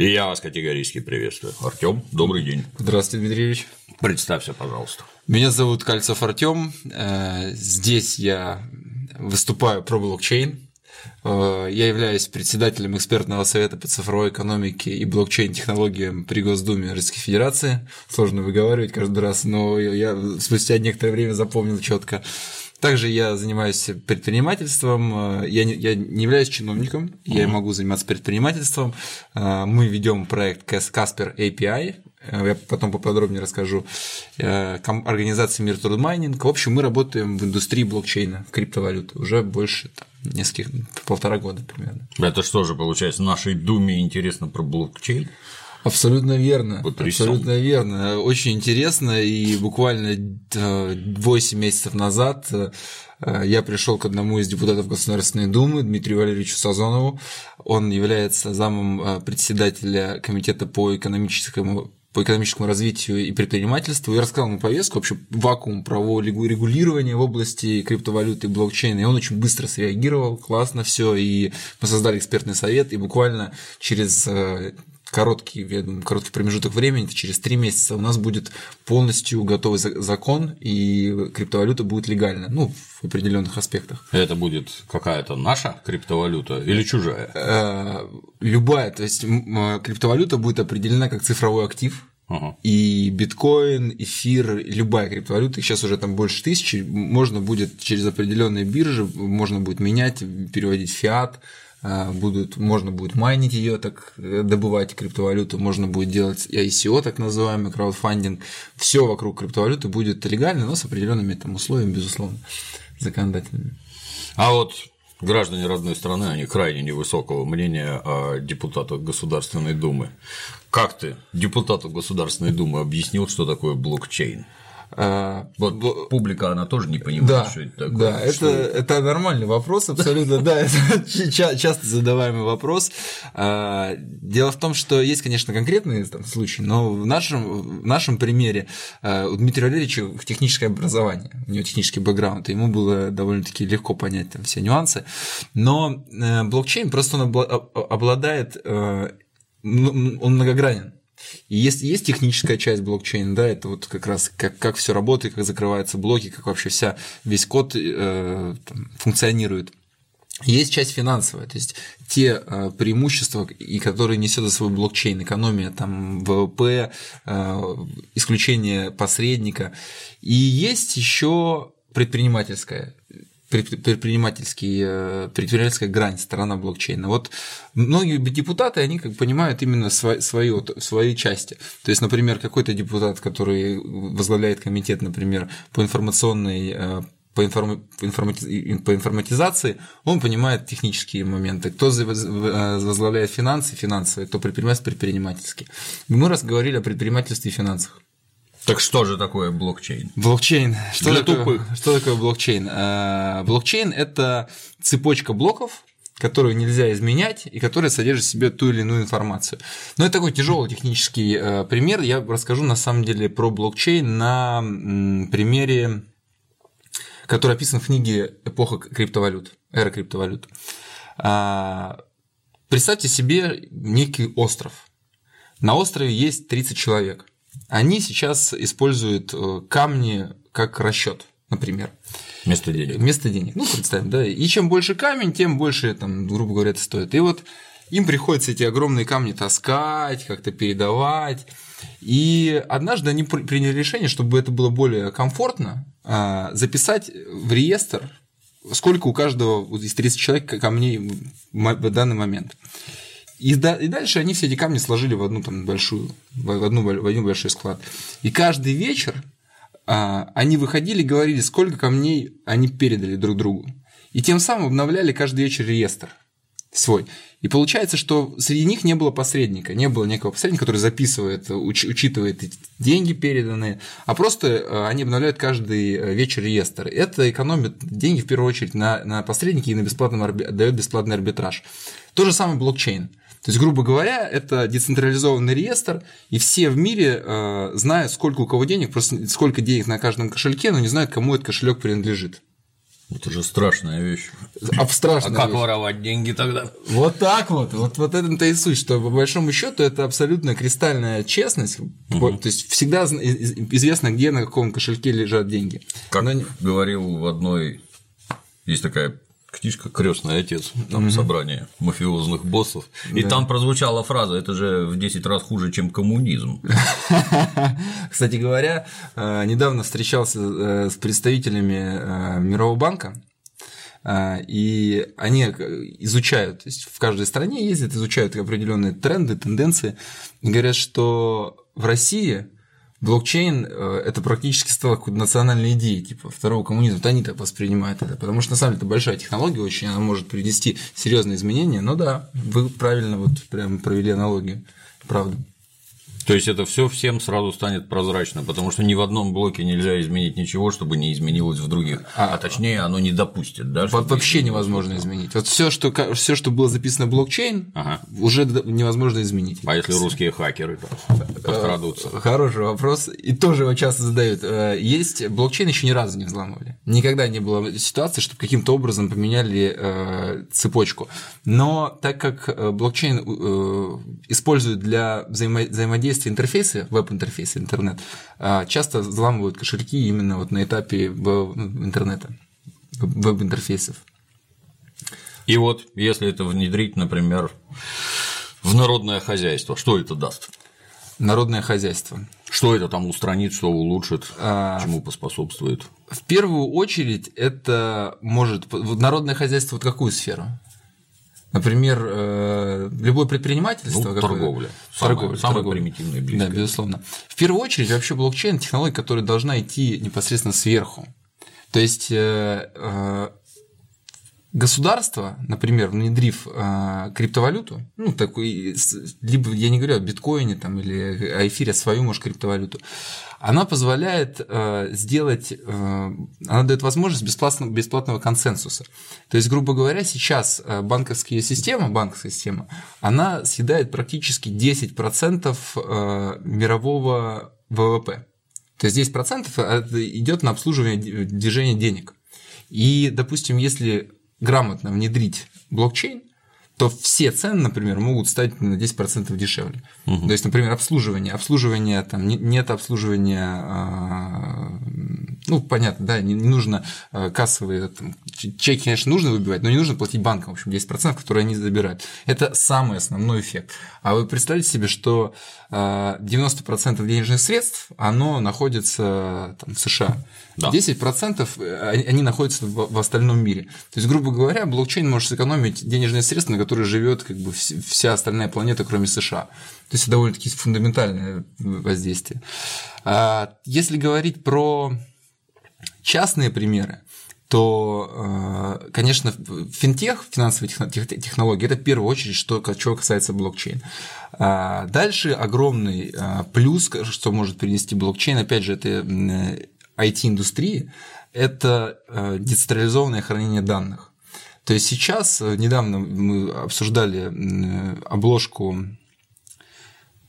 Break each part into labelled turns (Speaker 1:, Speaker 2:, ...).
Speaker 1: И я вас категорически приветствую. Артем, добрый день.
Speaker 2: Здравствуйте, Дмитриевич.
Speaker 1: Представься, пожалуйста.
Speaker 2: Меня зовут Кальцев Артем. Э, здесь я выступаю про блокчейн. Э, я являюсь председателем экспертного совета по цифровой экономике и блокчейн-технологиям при Госдуме Российской Федерации. Сложно выговаривать каждый раз, но я спустя некоторое время запомнил четко. Также я занимаюсь предпринимательством. Я не, я не являюсь чиновником, mm-hmm. я могу заниматься предпринимательством. Э, мы ведем проект Casper API. Э, я потом поподробнее расскажу. Организация Мир Труд Майнинг. В общем, мы работаем в индустрии блокчейна, криптовалюты уже больше там, нескольких, полтора года примерно.
Speaker 1: Это что же, получается, нашей Думе интересно про блокчейн?
Speaker 2: Абсолютно верно. Потрясен. Абсолютно верно. Очень интересно. И буквально 8 месяцев назад э, я пришел к одному из депутатов Государственной Думы, Дмитрию Валерьевичу Сазонову. Он является замом э, председателя Комитета по экономическому по экономическому развитию и предпринимательству, я рассказал ему повестку, вообще вакуум правового регулирования в области криптовалюты и блокчейна, и он очень быстро среагировал, классно все, и мы создали экспертный совет, и буквально через э, короткий, я думаю, короткий промежуток времени, через три месяца у нас будет полностью готовый закон, и криптовалюта будет легальна, ну, в определенных аспектах.
Speaker 1: Это будет какая-то наша криптовалюта или чужая?
Speaker 2: Э, любая, то есть криптовалюта будет определена как цифровой актив, Ага. И биткоин, эфир, любая криптовалюта, их сейчас уже там больше тысячи, можно будет через определенные биржи, можно будет менять, переводить фиат, а, будут, можно будет майнить ее, так э, добывать криптовалюту, можно будет делать ICO, так называемый краудфандинг. Все вокруг криптовалюты будет легально, но с определенными там условиями, безусловно, законодательными.
Speaker 1: А вот граждане родной страны, они крайне невысокого мнения о депутатах Государственной Думы. Как ты депутату Государственной Думы объяснил, что такое блокчейн? А, вот публика, она тоже не понимает,
Speaker 2: да,
Speaker 1: что это такое.
Speaker 2: Да, это, это нормальный вопрос, абсолютно, да, это часто задаваемый вопрос. А, дело в том, что есть, конечно, конкретные там, случаи, но в нашем, в нашем примере а, у Дмитрия Валерьевича техническое образование, у него технический бэкграунд, и ему было довольно-таки легко понять там все нюансы, но э, блокчейн просто он обладает, э, он многогранен. И есть, есть техническая часть блокчейна, да, это вот как раз как, как все работает, как закрываются блоки, как вообще вся, весь код э, там, функционирует. Есть часть финансовая, то есть те э, преимущества, и которые несет за свой блокчейн, экономия, там, ВВП, э, исключение посредника. И есть еще предпринимательская предпринимательский, э, предпринимательская грань, сторона блокчейна. Вот многие депутаты, они как понимают именно свои, свои, свои части. То есть, например, какой-то депутат, который возглавляет комитет, например, по информационной э, по, информ... по информатизации, он понимает технические моменты. Кто э, возглавляет финансы, финансовые, кто предприниматель, предпринимательские. Мы раз говорили о предпринимательстве и финансах.
Speaker 1: Так что же такое блокчейн?
Speaker 2: Блокчейн. Что, Для такое, тупых. что такое блокчейн? А, блокчейн – это цепочка блоков, которую нельзя изменять и которая содержит в себе ту или иную информацию. Но это такой тяжелый технический э, пример. Я расскажу на самом деле про блокчейн на примере, который описан в книге «Эпоха криптовалют», «Эра криптовалют». А, представьте себе некий остров. На острове есть 30 человек. Они сейчас используют э, камни как расчет, например.
Speaker 1: Вместо денег.
Speaker 2: Вместо денег. Ну, представим, да. И чем больше камень, тем больше, там, грубо говоря, это стоит. И вот им приходится эти огромные камни таскать, как-то передавать. И однажды они приняли решение, чтобы это было более комфортно, а, записать в реестр, сколько у каждого из 30 человек камней в данный момент. И, да, и дальше они все эти камни сложили в одну там большую, в, одну, в один большой склад. И каждый вечер а, они выходили и говорили, сколько камней они передали друг другу. И тем самым обновляли каждый вечер реестр свой. И получается, что среди них не было посредника, не было некого посредника, который записывает, уч, учитывает деньги переданные, а просто а, они обновляют каждый э, вечер реестр. Это экономит деньги в первую очередь на, на посреднике и на бесплатном дает бесплатный арбитраж. То же самое блокчейн. То есть, грубо говоря, это децентрализованный реестр, и все в мире э, знают, сколько у кого денег, просто сколько денег на каждом кошельке, но не знают, кому этот кошелек принадлежит.
Speaker 1: Это же страшная вещь.
Speaker 2: А страшная
Speaker 1: А как
Speaker 2: вещь.
Speaker 1: воровать деньги тогда?
Speaker 2: Вот так вот. Вот, вот это-то и суть, что по большому счету это абсолютно кристальная честность. Вот, то есть всегда известно, где на каком кошельке лежат деньги.
Speaker 1: Как
Speaker 2: Но
Speaker 1: говорил в одной, есть такая книжка «Крестный отец», там собрание мафиозных боссов, и там прозвучала фраза «это же в 10 раз хуже, чем коммунизм».
Speaker 2: Кстати говоря, э, недавно встречался э, с представителями э, Мирового банка, и они изучают, то есть в каждой стране ездят, изучают определенные тренды, тенденции, и говорят, что в России блокчейн э, это практически стало национальной идеей, типа второго коммунизма. Вот они так воспринимают это, потому что на самом деле это большая технология, очень она может принести серьезные изменения. Но да, вы правильно вот прям провели аналогию, правда.
Speaker 1: То есть это все всем сразу станет прозрачно, потому что ни в одном блоке нельзя изменить ничего, чтобы не изменилось в других. А, точнее, оно не допустит, да?
Speaker 2: Вообще невозможно изменить. Вот все, что, все, что было записано в блокчейн,
Speaker 1: Ага.
Speaker 2: уже невозможно изменить.
Speaker 1: А если русские хакеры там подкрадутся?
Speaker 2: Хороший вопрос. И тоже его часто задают. Э, Есть блокчейн еще ни разу не взламывали. Никогда не было ситуации, чтобы каким-то образом поменяли э, цепочку. Но так как э, блокчейн э, использует для взаимо- взаимодействия интерфейса, веб-интерфейса, интернет, э, часто взламывают кошельки именно вот на этапе интернета, веб-интерфейсов.
Speaker 1: И вот, если это внедрить, например, в народное хозяйство, что это даст?
Speaker 2: Народное хозяйство.
Speaker 1: Что это там устранит, что улучшит,
Speaker 2: А,
Speaker 1: чему поспособствует?
Speaker 2: В первую очередь это может... Народное хозяйство вот какую сферу? Например, э, любое предпринимательство.
Speaker 1: Ну, торговля. Самое-
Speaker 2: Торговля,
Speaker 1: самое
Speaker 2: торговля.
Speaker 1: примитивное и
Speaker 2: Да,
Speaker 1: близкое.
Speaker 2: безусловно. В первую очередь вообще блокчейн – технология, которая должна идти непосредственно сверху. То есть э, э, государство, например, внедрив э, криптовалюту, ну, такой, либо я не говорю о биткоине там, или о эфире, свою, может, криптовалюту, она позволяет э, сделать, э, она дает возможность бесплатного, бесплатного консенсуса. То есть, грубо говоря, сейчас э, банковская система, банковская система, она съедает практически 10% э, мирового ВВП. То есть 10% это идет на обслуживание д- движения денег. И, допустим, если грамотно внедрить блокчейн, то все цены, например, могут стать на 10% дешевле. То есть, например, обслуживание. Обслуживание, там, не- нет обслуживания, а, ну, понятно, да, не, не нужно а, кассовые, там, чеки, конечно, нужно выбивать, но не нужно платить банкам, в общем, 10%, которые они забирают. Это самый основной эффект. А вы представьте себе, что а, 90% денежных средств, оно находится там, в США.
Speaker 1: Да.
Speaker 2: 10% они они находятся в, в остальном мире. То есть, грубо говоря, блокчейн может сэкономить денежные средства, на которые живет как бы вс- вся остальная планета, кроме США. То есть, это довольно-таки фундаментальное воздействие. А Если говорить про частные примеры, то, э, конечно, финтех, финансовые техно- тех- технологии, это в первую очередь, что, чего касается блокчейн. А Дальше огромный а, плюс, что может принести блокчейн, опять же, это IT-индустрии, это э, децентрализованное хранение данных. То есть сейчас, э, недавно мы обсуждали обложку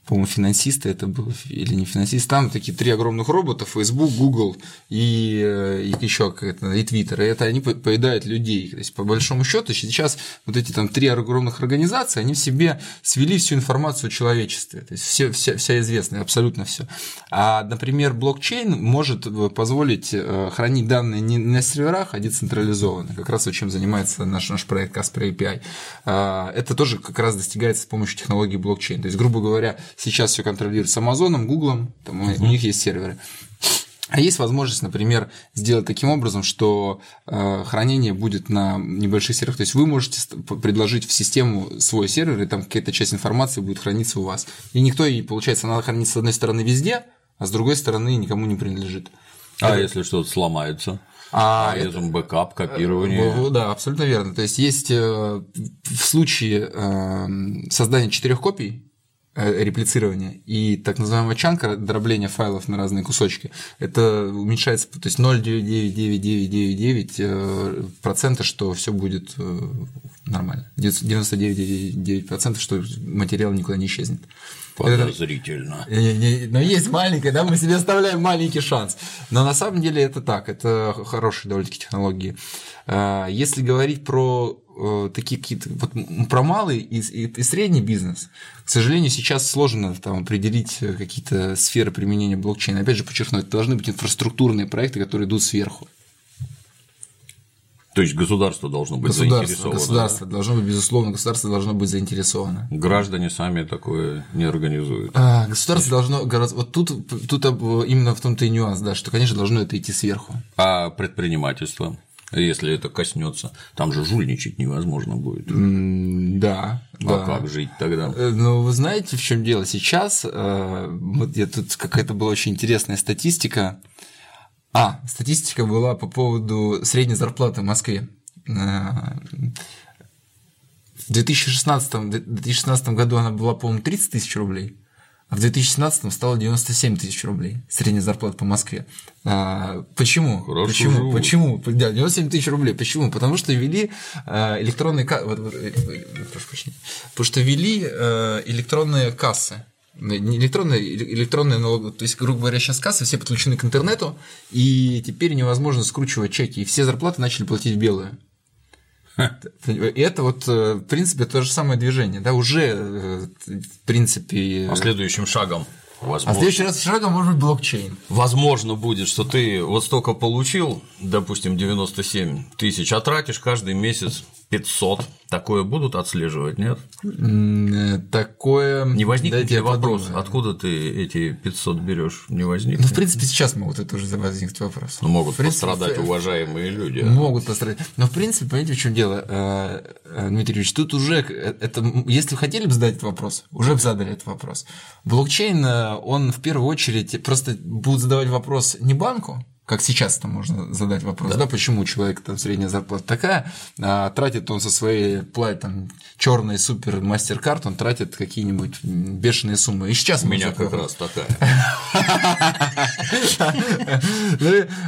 Speaker 2: по-моему, финансисты это был или не финансист, там такие три огромных робота, Facebook, Google и, э, и еще какая-то, и Twitter, и это они по- поедают людей. То есть, по большому счету, сейчас вот эти там три огромных организации, они в себе свели всю информацию о человечестве, то есть все, вся, вся известная, абсолютно все. А, например, блокчейн может э, позволить э, хранить данные не на серверах, а децентрализованно, как раз вот чем занимается наш, наш проект Casper API. А, Это тоже как раз достигается с помощью технологии блокчейн. То есть, грубо говоря, сейчас все контролируется Амазоном, Гуглом, там у- у них есть серверы. А есть возможность, например, сделать таким образом, что э, хранение будет на небольших серверах. То есть вы можете предложить в систему свой сервер, и там какая-то часть информации будет храниться у вас. И никто, и получается, она хранится с одной стороны везде, а с другой стороны никому не принадлежит.
Speaker 1: А если что-то сломается?
Speaker 2: А
Speaker 1: А
Speaker 2: это-
Speaker 1: это бэкап, копирование.
Speaker 2: Во- Да, абсолютно верно. То есть есть э, в случае э, создания четырех копий э, реплицирования и так называемого чанка, дробления файлов на разные кусочки, это уменьшается, то есть 0,99999 э, процента, что все будет э, нормально. 99,9%, что материал никуда не исчезнет.
Speaker 1: Подозрительно.
Speaker 2: Это... Но есть маленькая, да, мы себе оставляем маленький шанс. Но на самом деле это так, это хорошие довольно-таки технологии. А, если говорить про э, такие какие-то вот про малый и, и, и средний бизнес, к сожалению, сейчас сложно там определить какие-то сферы применения блокчейна. Опять же, подчеркну, это должны быть инфраструктурные проекты, которые идут сверху.
Speaker 1: То есть государство должно быть
Speaker 2: государство,
Speaker 1: заинтересовано.
Speaker 2: Государство да? должно быть, безусловно, государство должно быть заинтересовано.
Speaker 1: Граждане сами такое не организуют.
Speaker 2: А, государство должно. Вот тут, тут именно в том-то и нюанс, да, что, конечно, должно это идти сверху.
Speaker 1: А предпринимательство? Если это коснется, там же жульничать невозможно будет.
Speaker 2: Mm, да.
Speaker 1: А
Speaker 2: да.
Speaker 1: как жить тогда?
Speaker 2: Э, ну, вы знаете, в чем дело? Сейчас э, вот я тут какая-то была очень интересная статистика. А, статистика была по поводу средней зарплаты в Москве. Э, в 2016, 2016 году она была, по-моему, 30 тысяч рублей, а в 2017 стало 97 тысяч рублей средняя зарплата по Москве. А, почему?
Speaker 1: Хорошо
Speaker 2: почему?
Speaker 1: Живут.
Speaker 2: Почему? Да, 97 тысяч рублей. Почему? Потому что ввели электронные кассы. Прошу прощения. Потому что ввели электронные кассы не электронные, электронные налоги, то есть, грубо говоря, сейчас кассы все подключены к интернету, и теперь невозможно скручивать чеки, и все зарплаты начали платить в белую. И это вот, в принципе, то же самое движение, да, уже, в принципе...
Speaker 1: А следующим шагом
Speaker 2: Возможно. А следующий раз шагом может быть блокчейн.
Speaker 1: Возможно будет, что ты вот столько получил, допустим, 97 тысяч, а тратишь каждый месяц 500. Такое будут отслеживать, нет?
Speaker 2: Такое.
Speaker 1: Не возникнет ли вопрос, подумаю. откуда ты эти 500 берешь? Не возникнет?
Speaker 2: Ну, в принципе, сейчас могут это уже возникнуть вопрос.
Speaker 1: Ну, могут принципе, пострадать уважаемые люди.
Speaker 2: Могут пострадать. Но, в принципе, понимаете, в чем дело, э, э, Дмитрий Ильич, тут уже, э, это, если хотели бы задать этот вопрос, уже бы задали этот вопрос. Блокчейн, он в первую очередь просто будет задавать вопрос не банку, как сейчас там можно задать вопрос, да, да почему у человека там средняя зарплата такая, а тратит он со своей плат там черный супер мастер-карт, он тратит какие-нибудь бешеные суммы. И сейчас
Speaker 1: у меня как раз такая.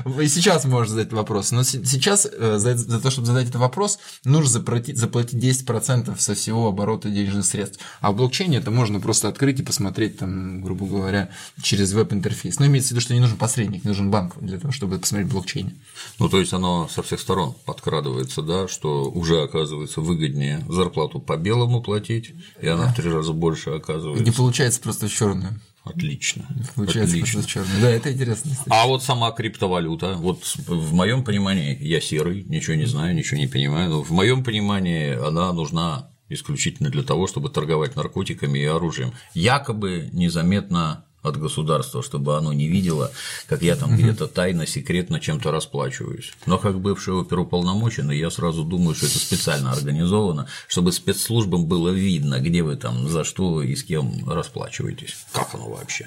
Speaker 2: Ну и сейчас можно задать вопрос. Но сейчас э, за то, чтобы задать этот вопрос, нужно заплатить, заплатить 10% со всего оборота денежных средств. А в блокчейне это можно просто открыть и посмотреть, там, грубо говоря, через веб-интерфейс. Но имеется в виду, что не нужен посредник, нужен банк для чтобы посмотреть блокчейне.
Speaker 1: Ну, то есть оно со всех сторон подкрадывается, да, что уже оказывается выгоднее зарплату по белому платить, и она да. в три раза больше оказывается.
Speaker 2: Не получается просто черную.
Speaker 1: Отлично.
Speaker 2: Получается
Speaker 1: Отлично.
Speaker 2: просто черную. Да, это интересно.
Speaker 1: А вот сама криптовалюта, вот в моем понимании, я серый, ничего не знаю, ничего не понимаю, но в моем понимании она нужна исключительно для того, чтобы торговать наркотиками и оружием. Якобы незаметно от государства, чтобы оно не видело, как я там где-то тайно, секретно чем-то расплачиваюсь. Но как бывший оперуполномоченный, я сразу думаю, что это специально организовано, чтобы спецслужбам было видно, где вы там, за что и с кем расплачиваетесь. Как оно вообще?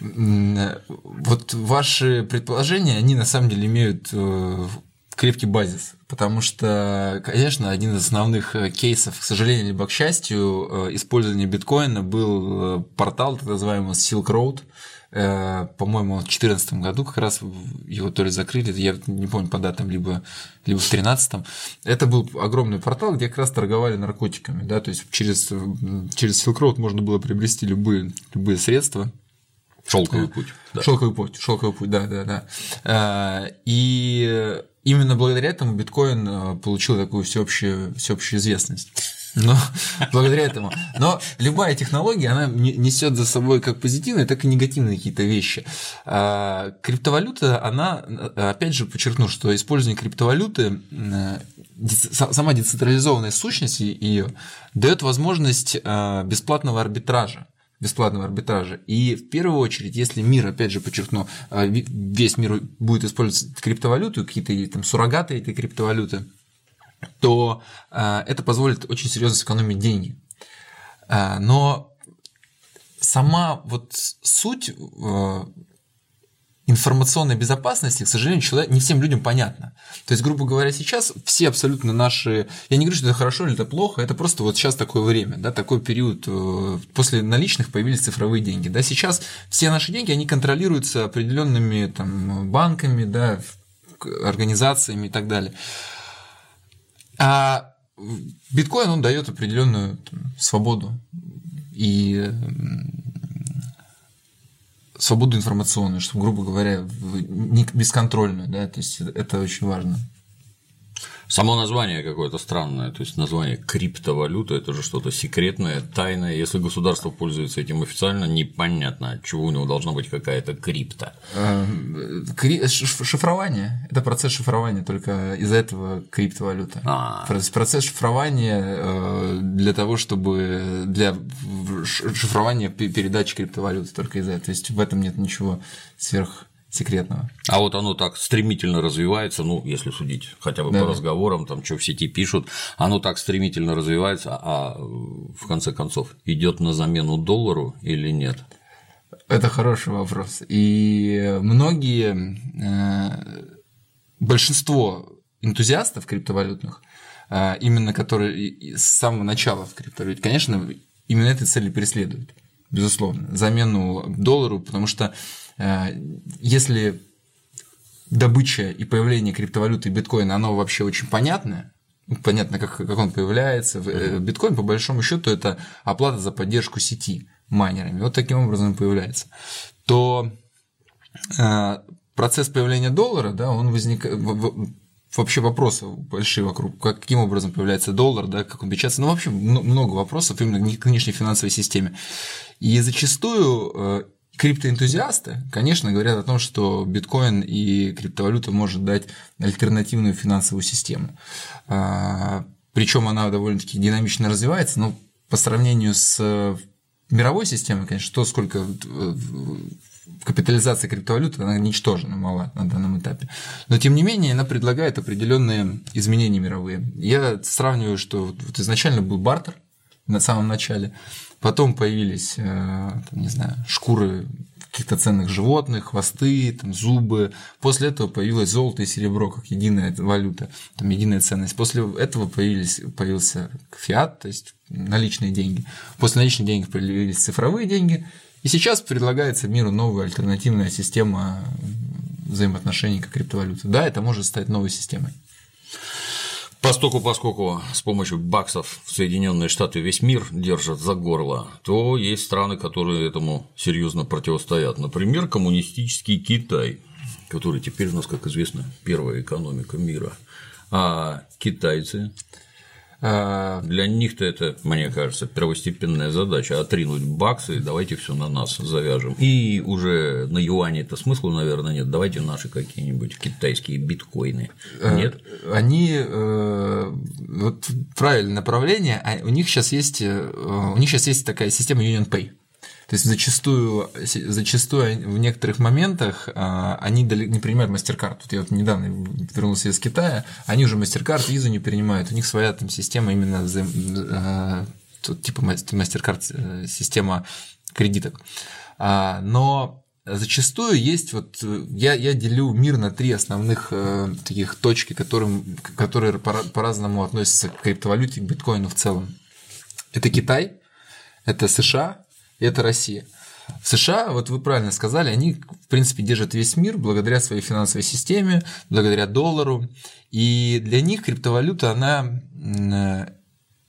Speaker 2: Вот ваши предположения, они на самом деле имеют э, крепкий базис, потому что, конечно, один из основных э, кейсов, к сожалению, либо к счастью, э, использования биткоина был портал, так называемый Silk Road, по-моему, в 2014 году как раз его то ли закрыли, я не помню по датам, либо, либо в 2013. Это был огромный портал, где как раз торговали наркотиками, да, то есть через, через Silk Road можно было приобрести любые, любые средства.
Speaker 1: Шелковый путь.
Speaker 2: Да. Шелковый путь, шелковый путь, да, да, да. Э, и именно благодаря этому биткоин э, получил такую всеобщую, всеобщую известность. Но благодаря этому. Но любая технология, она несет за собой как позитивные, так и негативные какие-то вещи. А криптовалюта, она, опять же, подчеркну, что использование криптовалюты сама децентрализованная сущность ее дает возможность а, бесплатного арбитража бесплатного арбитража. И в первую очередь, если мир, опять же подчеркну, а, весь мир будет использовать криптовалюту, какие-то там суррогаты этой криптовалюты, то э, это позволит очень серьезно сэкономить деньги. Э, но сама вот суть э, информационной безопасности, к сожалению, человек, не всем людям понятно. То есть, грубо говоря, сейчас все абсолютно наши... Я не говорю, что это хорошо или это плохо, это просто вот сейчас такое время, да, такой период. После наличных появились цифровые деньги. Да, сейчас все наши деньги, они контролируются определенными там, банками, да, организациями и так далее. А биткоин, он дает определенную там, свободу и свободу информационную, чтобы, грубо говоря, не бесконтрольную, да, то есть это очень важно.
Speaker 1: Само название какое-то странное, то есть название криптовалюта – это же что-то секретное, тайное. Если государство пользуется этим официально, непонятно, чего у него должна быть какая-то крипта.
Speaker 2: А, шифрование – это процесс шифрования, только из-за этого криптовалюта. А. Процесс шифрования э, для того, чтобы для шифрования передачи криптовалюты только из-за этого. То есть в этом нет ничего сверх секретного.
Speaker 1: А вот оно так стремительно развивается, ну, если судить хотя бы да. по разговорам, там, что в сети пишут, оно так стремительно развивается, а в конце концов идет на замену доллару или нет?
Speaker 2: Это хороший вопрос. И многие, э, большинство энтузиастов криптовалютных, э, именно которые с самого начала в криптовалюте, конечно, именно этой цели преследуют, безусловно, замену доллару, потому что если добыча и появление криптовалюты и биткоина, оно вообще очень понятное, понятно, как, как он появляется. Э, биткоин, по большому счету, это оплата за поддержку сети майнерами. Вот таким образом появляется. То э, процесс появления доллара, да, он возникает вообще вопросы большие вокруг, каким образом появляется доллар, да, как он печатается, ну, вообще много вопросов именно к нынешней финансовой системе. И зачастую Криптоэнтузиасты, конечно, говорят о том, что биткоин и криптовалюта может дать альтернативную финансовую систему. А, Причем она довольно-таки динамично развивается, но по сравнению с мировой системой, конечно, то, сколько э, капитализация криптовалюты, она ничтожно мала на данном этапе. Но, тем не менее, она предлагает определенные изменения мировые. Я сравниваю, что вот изначально был бартер на самом начале, Потом появились, э, там, не знаю, шкуры каких-то ценных животных, хвосты, там, зубы. После этого появилось золото и серебро как единая валюта, там, единая ценность. После этого появились, появился фиат, то есть наличные деньги. После наличных денег появились цифровые деньги. И сейчас предлагается миру новая альтернативная система взаимоотношений как криптовалюта. Да, это может стать новой системой.
Speaker 1: Постоку, поскольку с помощью баксов Соединенные Штаты весь мир держат за горло, то есть страны, которые этому серьезно противостоят. Например, коммунистический Китай, который теперь у нас, как известно, первая экономика мира. А китайцы а, для них-то это, мне кажется, первостепенная задача отринуть баксы, давайте все на нас завяжем. И уже на юане это смысла, наверное, нет. Давайте наши какие-нибудь китайские биткоины.
Speaker 2: Э, нет? Они э, вот правильное направление, а у них сейчас есть э, у них сейчас есть такая система Union Pay. То есть зачастую, зачастую в некоторых моментах а, они не принимают MasterCard. Вот я вот недавно вернулся из Китая, они уже MasterCard, визу не принимают. У них своя там система именно взаим... А, тут типа MasterCard э, система кредиток. А, но зачастую есть вот я, я делю мир на три основных э, таких точки, которым, которые по-разному относятся к криптовалюте, к биткоину в целом. Это Китай, это США это Россия. В США, вот вы правильно сказали, они, в принципе, держат весь мир благодаря своей финансовой системе, благодаря доллару. И для них криптовалюта, она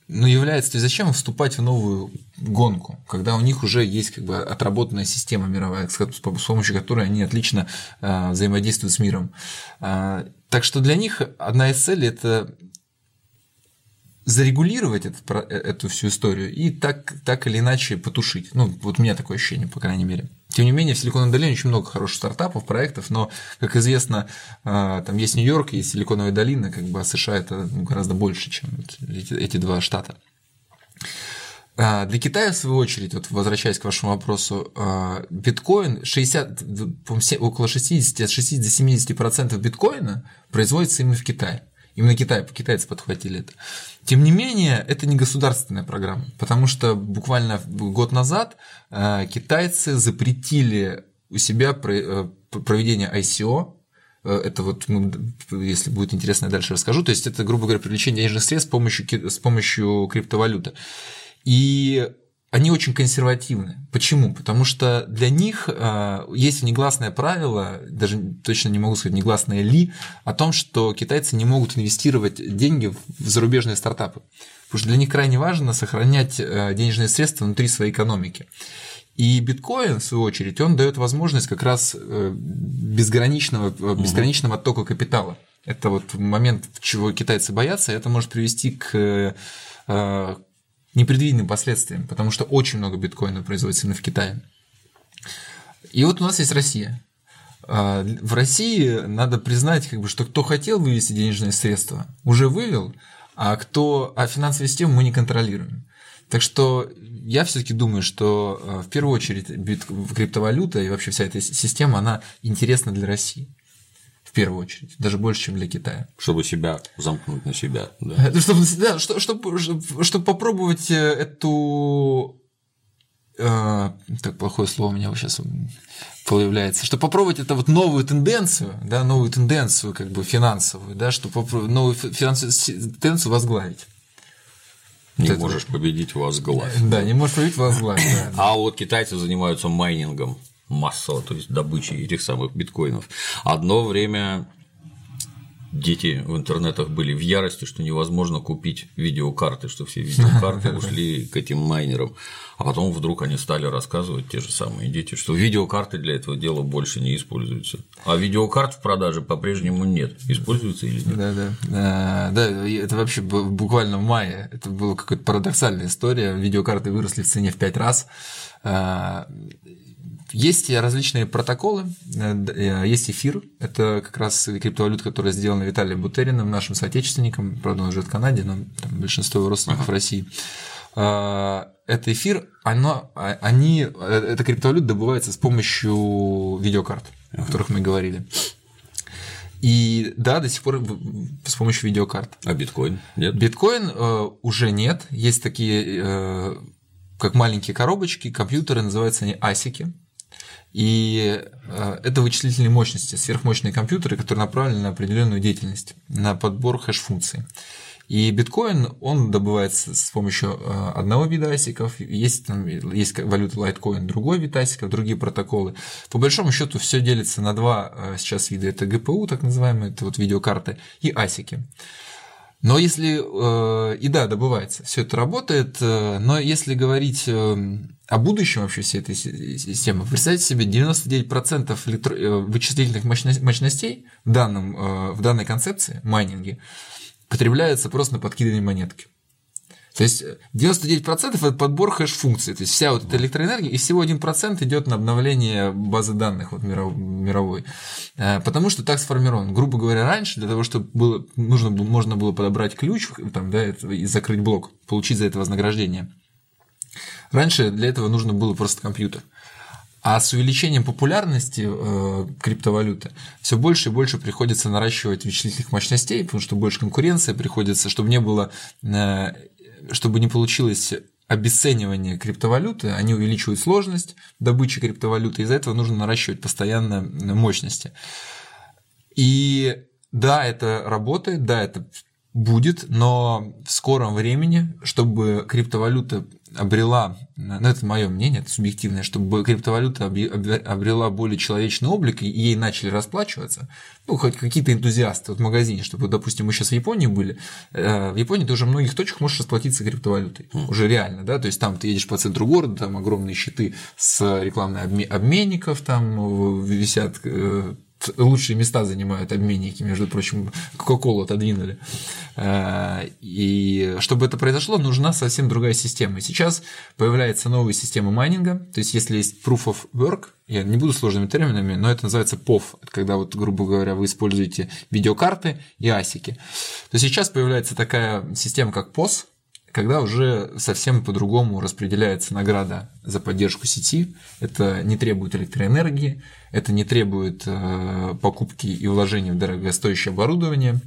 Speaker 2: ну, является, то есть зачем вступать в новую гонку, когда у них уже есть как бы отработанная система мировая, с помощью которой они отлично э, взаимодействуют с миром. Э, так что для них одна из целей это зарегулировать этот, э, эту всю историю и так, так или иначе потушить. Ну, вот у меня такое ощущение, по крайней мере. Тем не менее, в Силиконовой долине очень много хороших стартапов, проектов, но, как известно, а, там есть Нью-Йорк, есть Силиконовая долина, как бы а США это ну, гораздо больше, чем эти, эти два штата. А, для Китая, в свою очередь, вот возвращаясь к вашему вопросу, биткоин 60, около 60-70% биткоина производится именно в Китае. Именно Китай, китайцы подхватили это. Тем не менее, это не государственная программа, потому что буквально год назад э, китайцы запретили у себя э, проведение ICO, э, это вот, ну, если будет интересно, я дальше расскажу. То есть это, грубо говоря, привлечение денежных средств с помощью, с помощью криптовалюты. И они очень консервативны. Почему? Потому что для них э, есть негласное правило, даже точно не могу сказать негласное ли, о том, что китайцы не могут инвестировать деньги в зарубежные стартапы. Потому что для них крайне важно сохранять э, денежные средства внутри своей экономики. И биткоин, в свою очередь, он дает возможность как раз э, безграничного, э, безграничного оттока капитала. Это вот момент, чего китайцы боятся, это может привести к непредвиденным последствиям, потому что очень много биткоина производится именно в Китае. И вот у нас есть Россия. А, в России надо признать, как бы, что кто хотел вывести денежные средства, уже вывел, а кто а финансовую систему мы не контролируем. Так что я все-таки думаю, что а, в первую очередь криптовалюта и вообще вся эта система, она интересна для России в первую очередь, даже больше, чем для Китая.
Speaker 1: Чтобы себя замкнуть на себя. Да.
Speaker 2: Чтобы, да, чтобы, чтобы, чтобы попробовать э, эту... Э, так, плохое слово у меня сейчас появляется. Чтобы попробовать это вот новую тенденцию, да, новую тенденцию как бы финансовую, да, чтобы новую финансовую тенденцию возглавить.
Speaker 1: Не вот можешь это... победить возглавить.
Speaker 2: Да, не можешь победить возглавить. Да.
Speaker 1: А вот китайцы занимаются майнингом массово, то есть добычи этих самых биткоинов. Одно время дети в интернетах были в ярости, что невозможно купить видеокарты, что все видеокарты ушли к этим майнерам. А потом вдруг они стали рассказывать, те же самые дети, что видеокарты для этого дела больше не используются. А видеокарт в продаже по-прежнему нет. Используются или нет?
Speaker 2: Да, да. А, да, это вообще буквально в мае. Это была какая-то парадоксальная история. Видеокарты выросли в цене в пять раз. Есть различные протоколы, э, есть эфир, это как раз криптовалюта, которая сделана Виталием Бутериным, нашим соотечественником, правда, он живет в Канаде, но там большинство его родственников в России. А, это эфир, оно, а, они, э, эта криптовалюта добывается с помощью видеокарт, о которых мы говорили. И да, до сих пор с помощью видеокарт.
Speaker 1: А биткоин? Нет?
Speaker 2: Биткоин э, уже нет. Есть такие, э, как маленькие коробочки, компьютеры, называются они асики. И э, это вычислительные мощности, сверхмощные компьютеры, которые направлены на определенную деятельность, на подбор хэш-функций. И биткоин, он добывается с помощью э, одного вида асиков, есть, там, есть валюта Litecoin, другой вид асиков, другие протоколы. По большому счету все делится на два э, сейчас вида. Это GPU, так называемые, это вот видеокарты, и асики. Но если, э, и да, добывается, все это работает, э, но если говорить э, о будущем вообще всей этой системы, представьте себе, 99% электро... вычислительных мощностей в, данном, в данной концепции, майнинге, потребляется просто на подкидывание монетки. То есть 99% это подбор хэш-функций. То есть вся вот эта электроэнергия, и всего 1% идет на обновление базы данных вот мировой. Э, потому что так сформирован. Грубо говоря, раньше для того, чтобы было, нужно, можно было подобрать ключ там, да, и закрыть блок, получить за это вознаграждение. Раньше для этого нужно было просто компьютер. А с увеличением популярности э, криптовалюты все больше и больше приходится наращивать вычислительных мощностей, потому что больше конкуренции приходится, чтобы не было э, чтобы не получилось обесценивание криптовалюты, они увеличивают сложность добычи криптовалюты, из-за этого нужно наращивать постоянно мощности. И да, это работает, да, это будет, но в скором времени, чтобы криптовалюта обрела, ну это мое мнение, это субъективное, чтобы криптовалюта обрела более человечный облик и ей начали расплачиваться, ну, хоть какие-то энтузиасты вот в магазине, чтобы, допустим, мы сейчас в Японии были, э, в Японии ты уже в многих точках можешь расплатиться криптовалютой, уже реально, да, то есть там ты едешь по центру города, там огромные щиты с рекламной обменников, там висят э, лучшие места занимают обменники, между прочим, Кока-Колу отодвинули. Э, и чтобы это произошло, нужна совсем другая система. И сейчас появляется новая система майнинга, то есть если есть Proof of Work, я не буду сложными терминами, но это называется POV, когда вот, грубо говоря, вы используете видеокарты и асики, то сейчас появляется такая система, как POS, когда уже совсем по-другому распределяется награда за поддержку сети. Это не требует электроэнергии, это не требует э, покупки и вложения в дорогостоящее оборудование.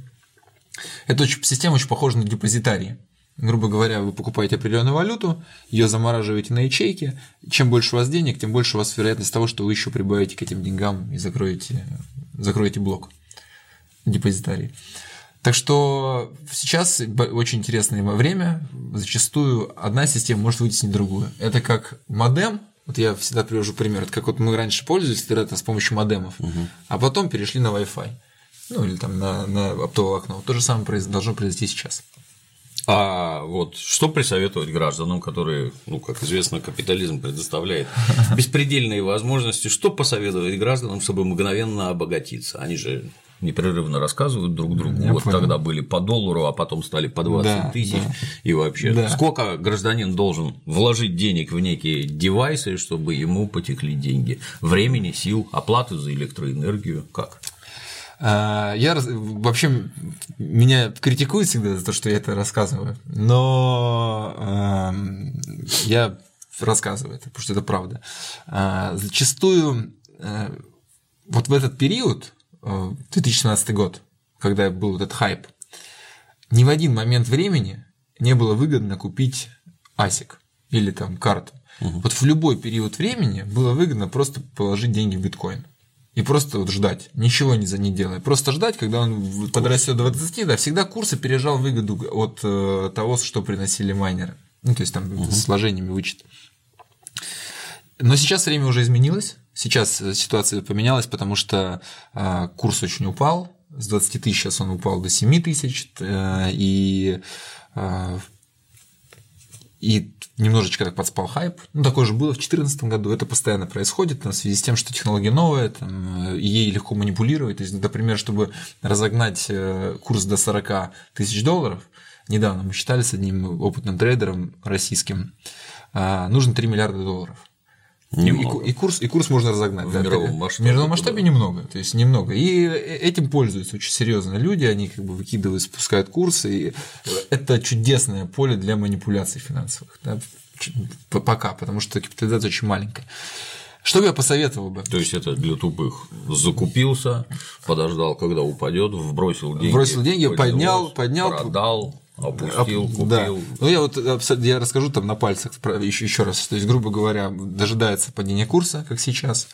Speaker 2: Эта система очень похожа на депозитарий. Грубо говоря, вы покупаете определенную валюту, ее замораживаете на ячейке. Чем больше у вас денег, тем больше у вас вероятность того, что вы еще прибавите к этим деньгам и закроете, закроете блок депозитарий. Так что сейчас очень интересное время. Зачастую одна система может вытеснить другую. Это как модем, вот я всегда привожу пример. Это как вот мы раньше пользовались интернетом с помощью модемов, угу. а потом перешли на Wi-Fi. Ну, или там на, на оптовое окно. То же самое должно произойти сейчас.
Speaker 1: А вот что присоветовать гражданам, которые, ну, как известно, капитализм предоставляет беспредельные возможности, что посоветовать гражданам, чтобы мгновенно обогатиться? Они же непрерывно рассказывают друг другу. Я вот понял. тогда были по доллару, а потом стали по 20 да, тысяч. Да. И вообще, да. сколько гражданин должен вложить денег в некие девайсы, чтобы ему потекли деньги? Времени, сил, оплаты за электроэнергию? Как?
Speaker 2: А, я вообще меня критикуют всегда за то, что я это рассказываю, но э, я рассказываю это, потому что это правда. Э, зачастую э, вот в этот период 2017 э, год, когда был этот хайп, ни в один момент времени не было выгодно купить асик или там карту. Угу. Вот в любой период времени было выгодно просто положить деньги в биткоин. И просто вот ждать, ничего не за не делая. Просто ждать, когда он подрастет до 20, да, всегда курс опережал выгоду от э, того, что приносили майнеры. Ну, то есть там угу. с вложениями вычет. Но сейчас время уже изменилось. Сейчас э, ситуация поменялась, потому что э, курс очень упал. С 20 тысяч сейчас он упал до 7 тысяч. Э, и, и немножечко так подспал хайп. Ну, такое же было в 2014 году. Это постоянно происходит в связи с тем, что технология новая, там, ей легко манипулировать. То есть, например, чтобы разогнать курс до 40 тысяч долларов, недавно мы считали с одним опытным трейдером российским, нужно 3 миллиарда долларов. Немного. И, и, курс, и курс можно разогнать.
Speaker 1: В
Speaker 2: да,
Speaker 1: мировом масштабе.
Speaker 2: В мировом масштабе да. немного. То есть немного. И этим пользуются очень серьезно люди, они как бы выкидывают, спускают курсы. И это чудесное поле для манипуляций финансовых. Да, пока, потому что капитализация очень маленькая. Что бы я посоветовал бы?
Speaker 1: То есть это для тупых. Закупился, подождал, когда упадет, вбросил деньги.
Speaker 2: Вбросил деньги, поднял, поднял.
Speaker 1: Продал. Опустил, купил.
Speaker 2: Да. Ну, я вот я расскажу там на пальцах еще, еще раз. То есть, грубо говоря, дожидается падения курса, как сейчас,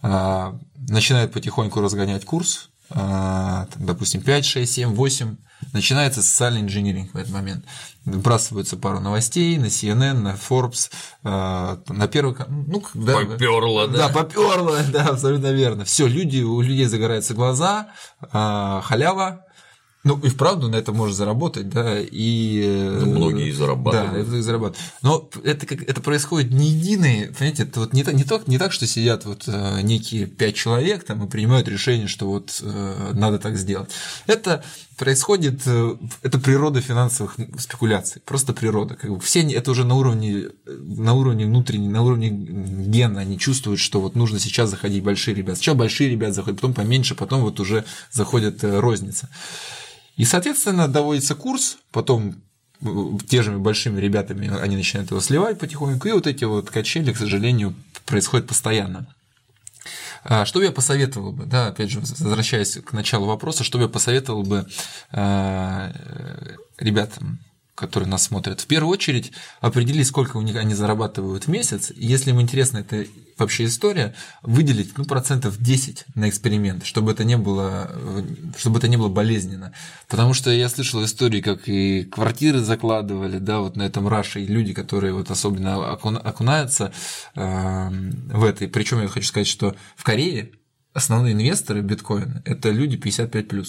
Speaker 2: а, начинает потихоньку разгонять курс, а, там, допустим, 5, 6, 7, 8, начинается социальный инжиниринг в этот момент. Выбрасываются пару новостей на CNN, на Forbes, а, на первый...
Speaker 1: Ну, да, поперло,
Speaker 2: да? Да, поперло, да, абсолютно верно. Все, люди, у людей загораются глаза, халява, ну, и вправду на это можно заработать, да, и...
Speaker 1: Ну, многие зарабатывают.
Speaker 2: Да, это зарабатывают. Но это, как, это происходит не единый, понимаете, это вот не, не, так, не так, что сидят вот э, некие пять человек там и принимают решение, что вот э, надо так сделать. Это происходит, э, это природа финансовых спекуляций, просто природа. Как бы все это уже на уровне, на уровне внутренней, на уровне гена они чувствуют, что вот нужно сейчас заходить большие ребята. Сначала большие ребята заходят, потом поменьше, потом вот уже заходит розница. И, соответственно, доводится курс, потом э, те же большими ребятами они начинают его сливать потихоньку, и вот эти вот качели, к сожалению, происходят постоянно. А, что бы я посоветовал бы, да, опять же, возвращаясь к началу вопроса, что бы я посоветовал бы э, ребятам, которые нас смотрят, в первую очередь определить, сколько у них они зарабатывают в месяц. Если им интересна эта вообще история, выделить ну, процентов 10 на эксперимент, чтобы это не было, чтобы это не было болезненно. Потому что я слышал истории, как и квартиры закладывали, да, вот на этом раше, и люди, которые вот особенно окунаются э, в это. Причем я хочу сказать, что в Корее основные инвесторы биткоина – это люди 55+.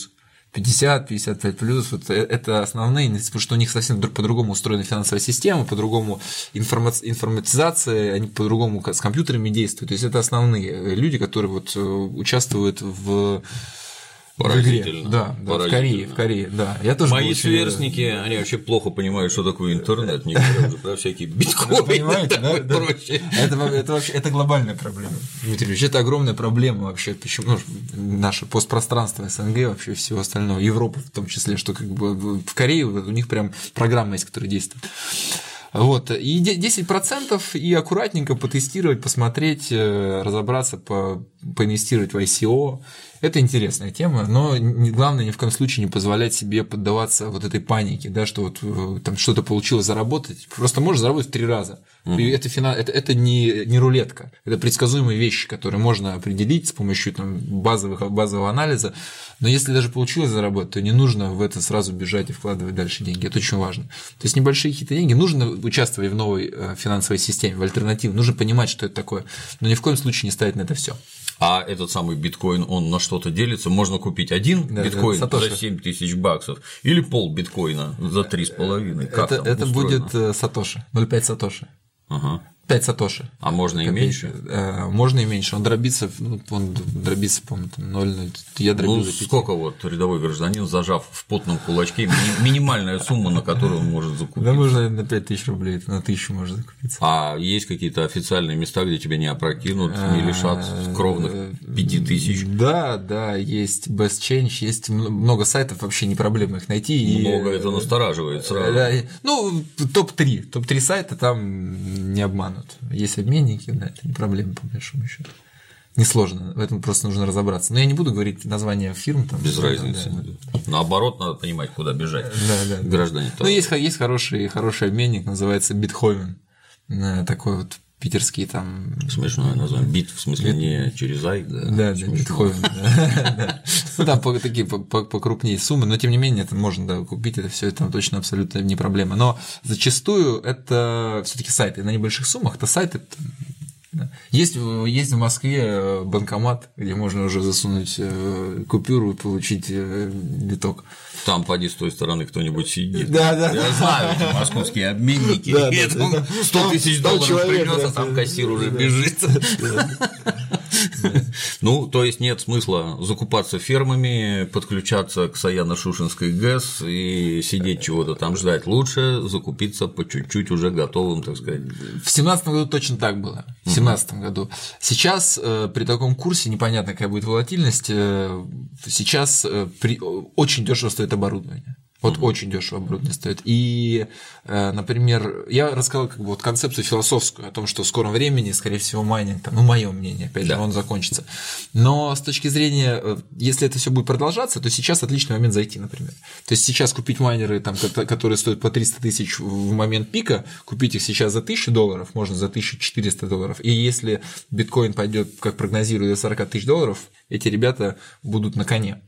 Speaker 2: 50, 55 плюс, вот э, это основные, потому что у них совсем по-другому устроена финансовая система, по-другому информа информатизация, они по-другому с компьютерами действуют. То есть это основные люди, которые вот э, участвуют в
Speaker 1: Поразительно.
Speaker 2: Да, да в Корее, в Корее, да. Я тоже
Speaker 1: Мои сверстники, они вообще плохо понимают, что такое интернет, не говоря уже про всякие биткоины.
Speaker 2: Понимаете, да? да. Это, это вообще это глобальная проблема. Дмитрий Ильич, это огромная проблема вообще. Почему ну, наше постпространство СНГ, вообще всего остального, Европа в том числе, что как бы в Корее у них прям программа есть, которая действует. Вот. И 10% и аккуратненько потестировать, посмотреть, э, разобраться, по, поинвестировать в ICO Это интересная тема, но главное ни в коем случае не позволять себе поддаваться вот этой панике, да, что вот э, там что-то получилось заработать. Просто можешь заработать в три раза. Mm-hmm. Это, финал, это, это не, не рулетка, это предсказуемые вещи, которые можно определить с помощью там, базовых, базового анализа. Но если даже получилось заработать, то не нужно в это сразу бежать и вкладывать дальше деньги. Это очень важно. То есть небольшие какие-то деньги, нужно участвовать в новой э, финансовой системе, в альтернативе, нужно понимать, что это такое. Но ни в коем случае не ставить на это все.
Speaker 1: А этот самый биткоин, он на что-то делится. Можно купить один да, биткоин да, за 7 тысяч баксов или пол биткоина за 3,5.
Speaker 2: Как это, это будет э, Сатоши, 0,5 Сатоши.
Speaker 1: Ага.
Speaker 2: 5 сатоши.
Speaker 1: А можно и меньше?
Speaker 2: Э, можно и меньше. Он дробится, ну, он дробится, по-моему, 0,0.
Speaker 1: Я дробил ну, сколько вот рядовой гражданин, зажав в потном кулачке, ми- минимальная сумма, на которую он может закупить?
Speaker 2: Да можно на 5 тысяч рублей, на тысячу можно закупиться.
Speaker 1: А есть какие-то официальные места, где тебя не опрокинут, не лишат кровных 5 тысяч?
Speaker 2: Да, да, есть Best Change, есть много сайтов, вообще не проблема их найти.
Speaker 1: Много, это настораживает сразу.
Speaker 2: Ну, топ-3, топ-3 сайта там не обманут обманут. Есть обменники, да, это не проблема, по большому счету. Несложно, в этом просто нужно разобраться. Но я не буду говорить название фирм. Там,
Speaker 1: Без разницы. Да. Наоборот, надо понимать, куда бежать.
Speaker 2: Да, да, граждане.
Speaker 1: Да.
Speaker 2: Ну, есть, есть хороший, хороший обменник, называется Битховен. Э, такой вот питерские там.
Speaker 1: Смешное название. Бит, в смысле, не через ай, да?
Speaker 2: Да, да, битховен, да. Ну, там такие покрупнее суммы, но тем не менее, это можно купить, это все это точно абсолютно не проблема. Но зачастую это все таки сайты на небольших суммах, это сайты есть, есть в Москве э, банкомат, где можно уже засунуть э, купюру и получить э, биток.
Speaker 1: Там, поди, с той стороны кто-нибудь сидит.
Speaker 2: Да, да.
Speaker 1: Я знаю эти московские обменники. Да, да, 100 тысяч долларов принес, а там кассир уже бежит. Ну, то есть нет смысла закупаться фермами, подключаться к Саяно-Шушинской ГЭС и сидеть чего-то там ждать. Лучше закупиться по чуть-чуть уже готовым, так сказать.
Speaker 2: В семнадцатом году точно так было. В семнадцатом году. Сейчас э, при таком курсе непонятно, какая будет волатильность. Э, сейчас э, при... очень дешево стоит оборудование. Вот угу. очень дешево оборудование стоит. И, э, например, я рассказал как бы вот концепцию философскую о том, что в скором времени, скорее всего, майнинг, там, ну, мое мнение, опять да. же, он закончится. Но с точки зрения, э, если это все будет продолжаться, то сейчас отличный момент зайти, например. То есть сейчас купить майнеры, там, которые стоят по 300 тысяч в момент пика, купить их сейчас за 1000 долларов, можно за 1400 долларов. И если биткоин пойдет, как прогнозируют, до 40 тысяч долларов, эти ребята будут на коне.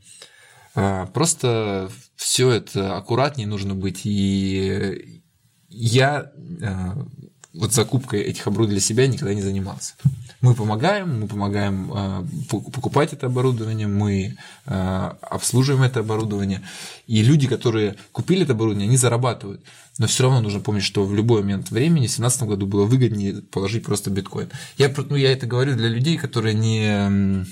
Speaker 2: А, просто все это аккуратнее нужно быть. И я а, вот закупкой этих оборудований для себя никогда не занимался. Мы помогаем, мы помогаем а, покупать это оборудование, мы обслуживаем это оборудование. И люди, которые купили это оборудование, они зарабатывают. Но все равно нужно помнить, что в любой момент времени, в 2017 году было выгоднее положить просто биткоин. Я, ну, я это говорю для людей, которые не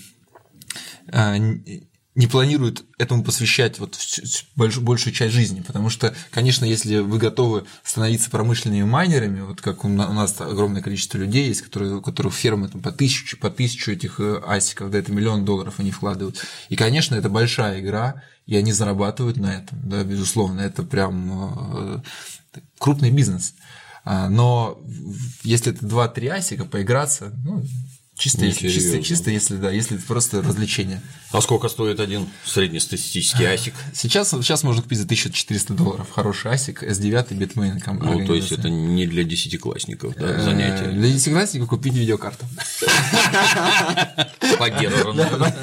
Speaker 2: не планирует этому посвящать вот большую, большую часть жизни, потому что, конечно, если вы готовы становиться промышленными майнерами, вот как у нас огромное количество людей есть, которые, у которых фермы там, по тысячу, по тысячу этих э, асиков, да, это миллион долларов они вкладывают, и, конечно, это большая игра, и они зарабатывают на этом, да, безусловно, это прям э, крупный бизнес. А, но если это 2-3 асика поиграться, ну, Чисто, если, чисто, чисто если, да, если это просто развлечение.
Speaker 1: А сколько стоит один среднестатистический асик?
Speaker 2: Сейчас, сейчас можно купить за 1400 долларов хороший асик S9 Bitmain.
Speaker 1: Ну, то есть это не для десятиклассников, да, э, занятие?
Speaker 2: Для десятиклассников купить видеокарту.
Speaker 1: Поддержанную.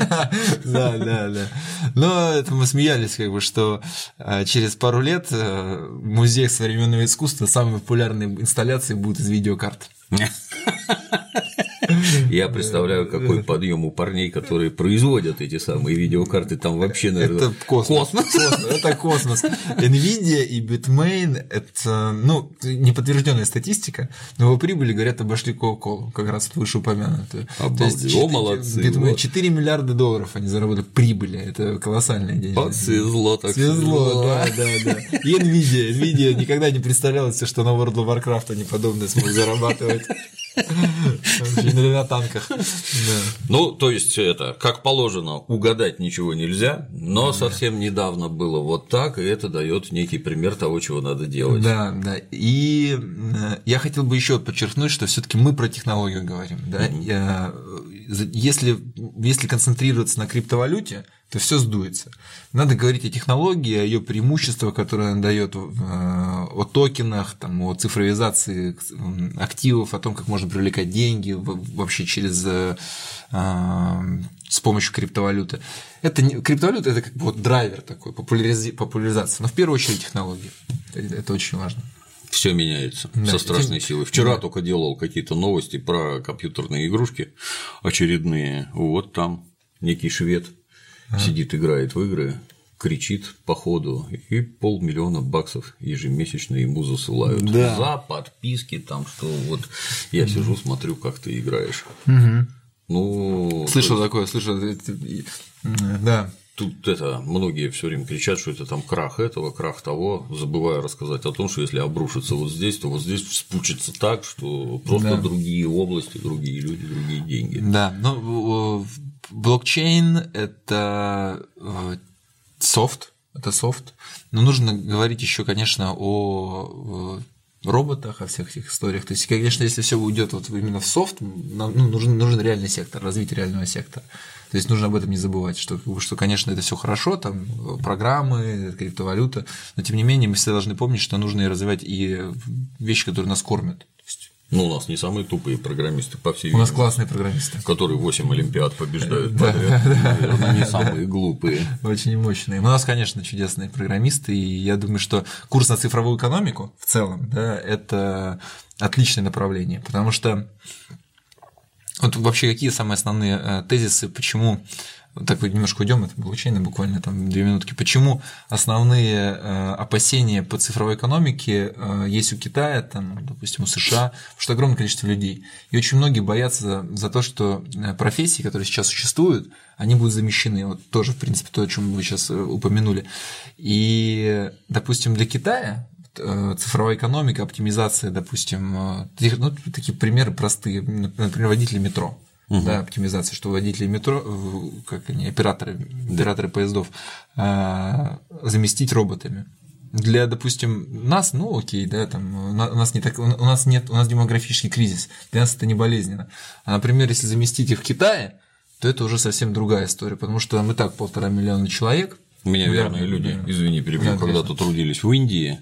Speaker 2: Да, да, да. Но это мы смеялись, как бы, что э, через пару лет э, музей современного искусства самой популярной инсталляцией будет из видеокарт.
Speaker 1: Я представляю, какой подъем у парней, которые производят эти самые видеокарты, там вообще, наверное,
Speaker 2: это космос. космос. Это космос. Nvidia и Bitmain – это, ну, неподтвержденная статистика, но его прибыли, говорят, обошли Coca-Cola, как раз вышеупомянутую.
Speaker 1: Обалдеть, о, молодцы.
Speaker 2: Bitmain, 4 миллиарда долларов они заработали прибыли, это колоссальная деньги.
Speaker 1: Подсвезло так
Speaker 2: Свезло, да, да, да. И Nvidia, Nvidia никогда не представлялось, что на World of Warcraft они подобное смогут зарабатывать. Или на танках.
Speaker 1: Ну, то есть, это, как положено, угадать ничего нельзя, но совсем недавно было вот так, и это дает некий пример того, чего надо делать.
Speaker 2: Да, да. И э, я хотел бы еще подчеркнуть, что все-таки мы про технологию говорим. Да? Если, если концентрироваться на криптовалюте, то все сдуется. Надо говорить о технологии, о ее преимуществах, которые она дает, э, о токенах, там, о цифровизации активов, о том, как можно привлекать деньги вообще через э, э, с помощью криптовалюты. Это не, криптовалюта это как бы вот драйвер такой, популяризи, популяризация, но в первую очередь технологии. Это, очень важно.
Speaker 1: Все меняется да, со страшной силой. Вчера да. только делал какие-то новости про компьютерные игрушки очередные. Вот там некий швед сидит, играет в игры, кричит по ходу, и полмиллиона баксов ежемесячно ему засылают да. за подписки, там, что вот я сижу, смотрю, как ты играешь.
Speaker 2: Угу.
Speaker 1: Ну,
Speaker 2: слышал есть... такое, слышал, да.
Speaker 1: Тут это многие все время кричат, что это там крах этого, крах того, забывая рассказать о том, что если обрушится вот здесь, то вот здесь вспучится так, что просто да. другие области, другие люди, другие деньги.
Speaker 2: Да, ну блокчейн – это э, софт, это софт, но нужно говорить еще, конечно, о э, роботах, о всех этих историях. То есть, конечно, если все уйдет вот именно в софт, нам ну, нужен, нужен реальный сектор, развитие реального сектора. То есть нужно об этом не забывать, что, что конечно, это все хорошо, там программы, криптовалюта, но тем не менее мы всегда должны помнить, что нужно и развивать и вещи, которые нас кормят.
Speaker 1: Ну, у нас не самые тупые программисты, по всей
Speaker 2: У нас классные программисты.
Speaker 1: Которые 8 Олимпиад побеждают подряд. Наверное, не самые глупые.
Speaker 2: Очень мощные. У нас, конечно, чудесные программисты, и я думаю, что курс на цифровую экономику в целом, да, это отличное направление, потому что вот вообще какие самые основные э, тезисы, почему так вот немножко уйдем от блокчейна, буквально там две минутки. Почему основные э, опасения по цифровой экономике э, есть у Китая, там, допустим, у США, потому что огромное количество людей. И очень многие боятся за, за то, что э, профессии, которые сейчас существуют, они будут замещены. Вот тоже, в принципе, то, о чем вы сейчас упомянули. И, допустим, для Китая цифровая экономика, оптимизация, допустим, ну, такие примеры простые, например, водители метро угу. да, оптимизация, что водители метро, как они, операторы, операторы поездов, а, заместить роботами. Для, допустим, нас, ну окей, да, там у нас не так, у нас нет, у нас демографический кризис, для нас это не болезненно. А, например, если заместить их в Китае, то это уже совсем другая история, потому что мы так полтора миллиона человек,
Speaker 1: у меня верные да, люди, да. извини, перебью, да, когда-то трудились в Индии,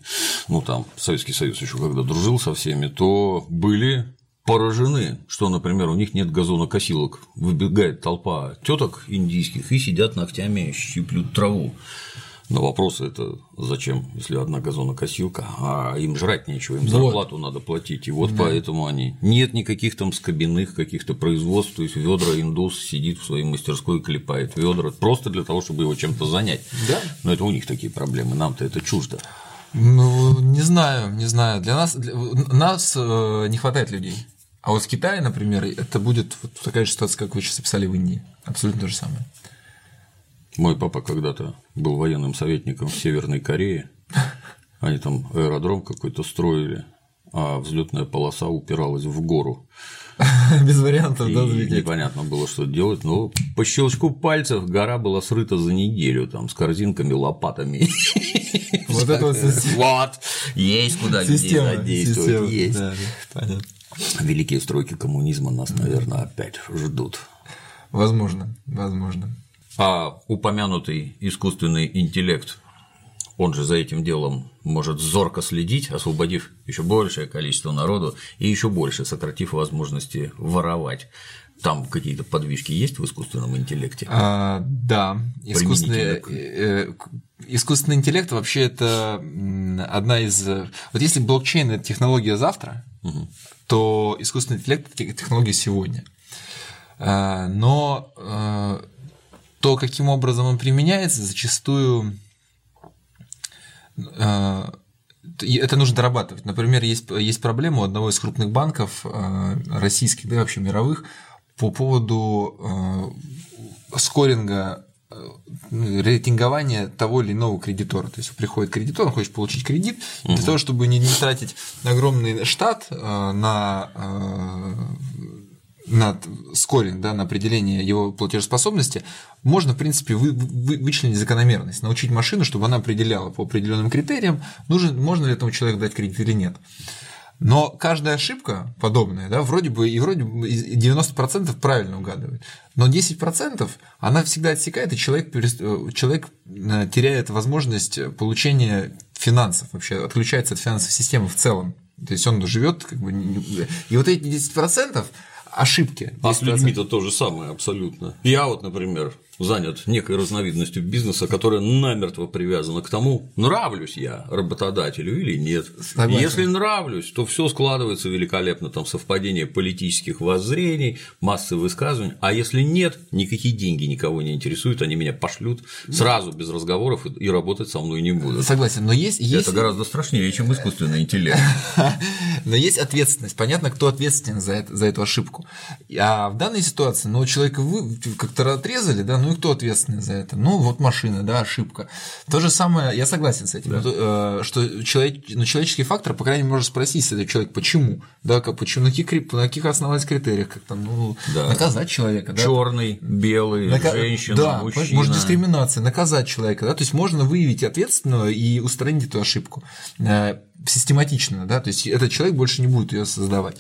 Speaker 1: ну там Советский Союз еще когда дружил со всеми, то были поражены, что, например, у них нет газонокосилок. Выбегает толпа теток индийских и сидят ногтями, щиплют траву. На вопрос это зачем, если одна газонокосилка, а им жрать нечего, им зарплату вот. надо платить. И вот да. поэтому они. Нет никаких там скобяных каких-то производств, то есть ведра индус сидит в своей мастерской и клепает ведра просто для того, чтобы его чем-то занять.
Speaker 2: Да.
Speaker 1: Но это у них такие проблемы, нам-то это чуждо.
Speaker 2: Ну, не знаю, не знаю. Для нас, для нас э, не хватает людей. А вот в Китае, например, это будет вот такая же ситуация, как вы сейчас описали в Индии. Абсолютно то же самое.
Speaker 1: Мой папа когда-то был военным советником в Северной Корее. Они там аэродром какой-то строили, а взлетная полоса упиралась в гору.
Speaker 2: Без вариантов, да,
Speaker 1: залететь. Непонятно было, что делать, но по щелчку пальцев гора была срыта за неделю, там, с корзинками, лопатами.
Speaker 2: Вот это вот
Speaker 1: Вот, есть куда
Speaker 2: задействовать,
Speaker 1: есть. Понятно. Великие стройки коммунизма нас, наверное, опять ждут.
Speaker 2: Возможно, возможно.
Speaker 1: А упомянутый искусственный интеллект, он же за этим делом может зорко следить, освободив еще большее количество народу и еще больше сократив возможности воровать. Там какие-то подвижки есть в искусственном интеллекте?
Speaker 2: А, да, искусственный, э, искусственный интеллект вообще это одна из. Вот если блокчейн это технология завтра, угу то искусственный интеллект – это технология сегодня. А, но а, то, каким образом он применяется, зачастую а, это нужно дорабатывать. Например, есть, есть проблема у одного из крупных банков российских, да и вообще мировых, по поводу скоринга рейтингование того или иного кредитора. То есть приходит кредитор, он хочет получить кредит, угу. для того, чтобы не, не тратить огромный штат э, на на скоринг, да, на определение его платежеспособности, можно, в принципе, вы, вы, вычленить закономерность, научить машину, чтобы она определяла по определенным критериям, нужен, можно ли этому человеку дать кредит или нет. Но каждая ошибка подобная, да, вроде бы и вроде бы 90% правильно угадывает. Но 10% она всегда отсекает, и человек, человек э, теряет возможность получения финансов, вообще отключается от финансовой системы в целом. То есть он живет как бы. И вот эти 10% ошибки.
Speaker 1: А с людьми-то то же самое абсолютно. Я вот, например, занят некой разновидностью бизнеса, которая намертво привязана к тому, нравлюсь я работодателю или нет. Согласен. Если нравлюсь, то все складывается великолепно, там совпадение политических воззрений, массы высказываний, а если нет, никакие деньги никого не интересуют, они меня пошлют сразу без разговоров и работать со мной не будут.
Speaker 2: Согласен, но есть, есть...
Speaker 1: Это гораздо страшнее, чем искусственный интеллект.
Speaker 2: Но есть ответственность, понятно, кто ответственен за, это, за эту ошибку. А в данной ситуации, ну, человека вы как-то отрезали, да, ну и кто ответственный за это? Ну, вот машина, да, ошибка. То же самое, я согласен с этим, да. Э, что человек, ну, человеческий фактор, по крайней мере, можно спросить с этого человека, почему, да, как, почему, на каких, на каких основных критериях, как там, ну, да. наказать человека, да.
Speaker 1: Черный, белый, Нака... женщина, да, мужчина.
Speaker 2: может, дискриминация, наказать человека, да, то есть можно выявить ответственного и устранить эту ошибку э, систематично, да, то есть этот человек больше не будет ее создавать.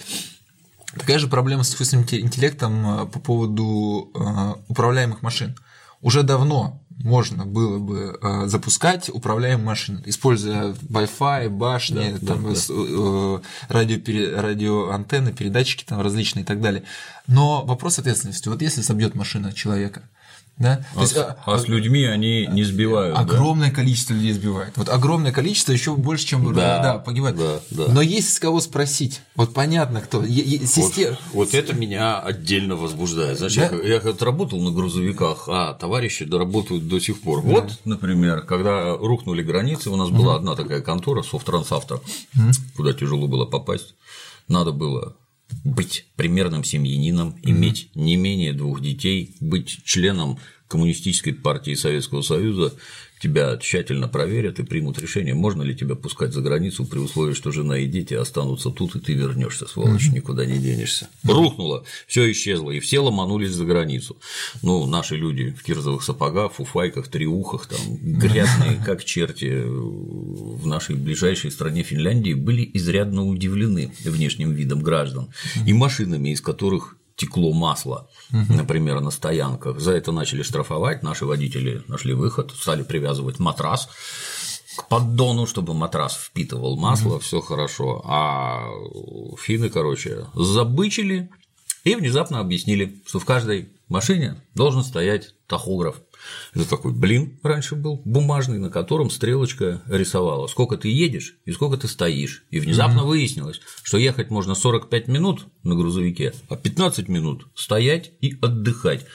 Speaker 2: Такая же проблема с искусственным интеллектом э, по поводу э, управляемых машин. Уже давно можно было бы э, запускать управляемые машины, используя Wi-Fi, башни, да, там, да, да. Радио, радиоантенны, передатчики там различные и так далее. Но вопрос ответственности. Вот если собьет машина человека, да?
Speaker 1: А, есть, а, а с людьми они не сбивают.
Speaker 2: Огромное
Speaker 1: да?
Speaker 2: количество людей сбивает. Вот огромное количество еще больше, чем да, да, погибает. Да, да. Но есть с кого спросить. Вот понятно, кто.
Speaker 1: Систем... Вот, вот это меня отдельно возбуждает. Знаешь, да? я, я работал на грузовиках, а товарищи доработают до сих пор. Да. Вот, например, когда рухнули границы, у нас угу. была одна такая контора, Софтрансавто, угу. куда тяжело было попасть. Надо было быть примерным семьянином, иметь не менее двух детей, быть членом Коммунистической партии Советского Союза, тебя тщательно проверят и примут решение, можно ли тебя пускать за границу при условии, что жена и дети останутся тут, и ты вернешься, сволочь, никуда не денешься. Рухнуло, все исчезло, и все ломанулись за границу. Ну, наши люди в кирзовых сапогах, фуфайках, триухах, там, грязные, как черти, в нашей ближайшей стране Финляндии были изрядно удивлены внешним видом граждан и машинами, из которых текло масло, угу. например, на стоянках. За это начали штрафовать, наши водители нашли выход, стали привязывать матрас к поддону, чтобы матрас впитывал масло, угу. все хорошо. А финны, короче, забычили и внезапно объяснили, что в каждой машине должен стоять тахограф. Это такой блин раньше был, бумажный, на котором стрелочка рисовала, сколько ты едешь и сколько ты стоишь. И внезапно mm-hmm. выяснилось, что ехать можно 45 минут на грузовике, а 15 минут стоять и отдыхать.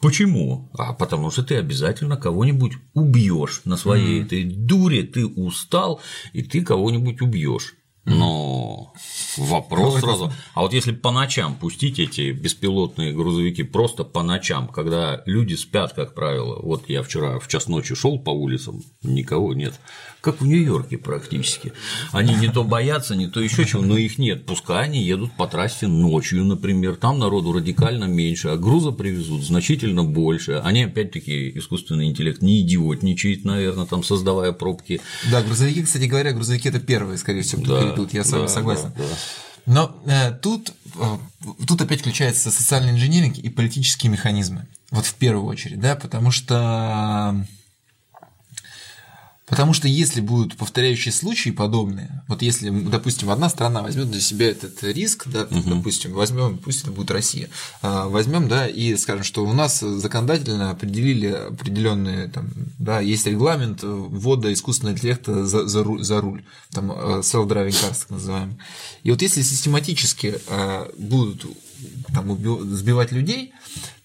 Speaker 1: Почему? А потому что ты обязательно кого-нибудь убьешь на своей mm-hmm. этой дуре, ты устал, и ты кого-нибудь убьешь. Но вопрос сразу. А вот если по ночам пустить эти беспилотные грузовики просто по ночам, когда люди спят, как правило, вот я вчера в час ночи шел по улицам, никого нет, как в Нью-Йорке практически. Они не то боятся, не то еще чего, но их нет. Пускай они едут по трассе ночью, например, там народу радикально меньше, а груза привезут значительно больше. Они опять-таки искусственный интеллект не идиотничает, наверное, там создавая пробки.
Speaker 2: Да, грузовики, кстати говоря, грузовики это первые, скорее всего, кто да, перейдут, я с вами согласен. Но э, тут, э, тут опять включается социальный инженеринг и политические механизмы. Вот в первую очередь, да, потому что Потому что если будут повторяющие случаи подобные, вот если, допустим, одна страна возьмет для себя этот риск, да, угу. допустим, возьмем, пусть это будет Россия, а, возьмем, да, и скажем, что у нас законодательно определили определенные, там, да, есть регламент ввода искусственного интеллекта за, за, руль, за руль, там, э, self-driving cars, так называемый. И вот если систематически а, будут там, сбивать людей,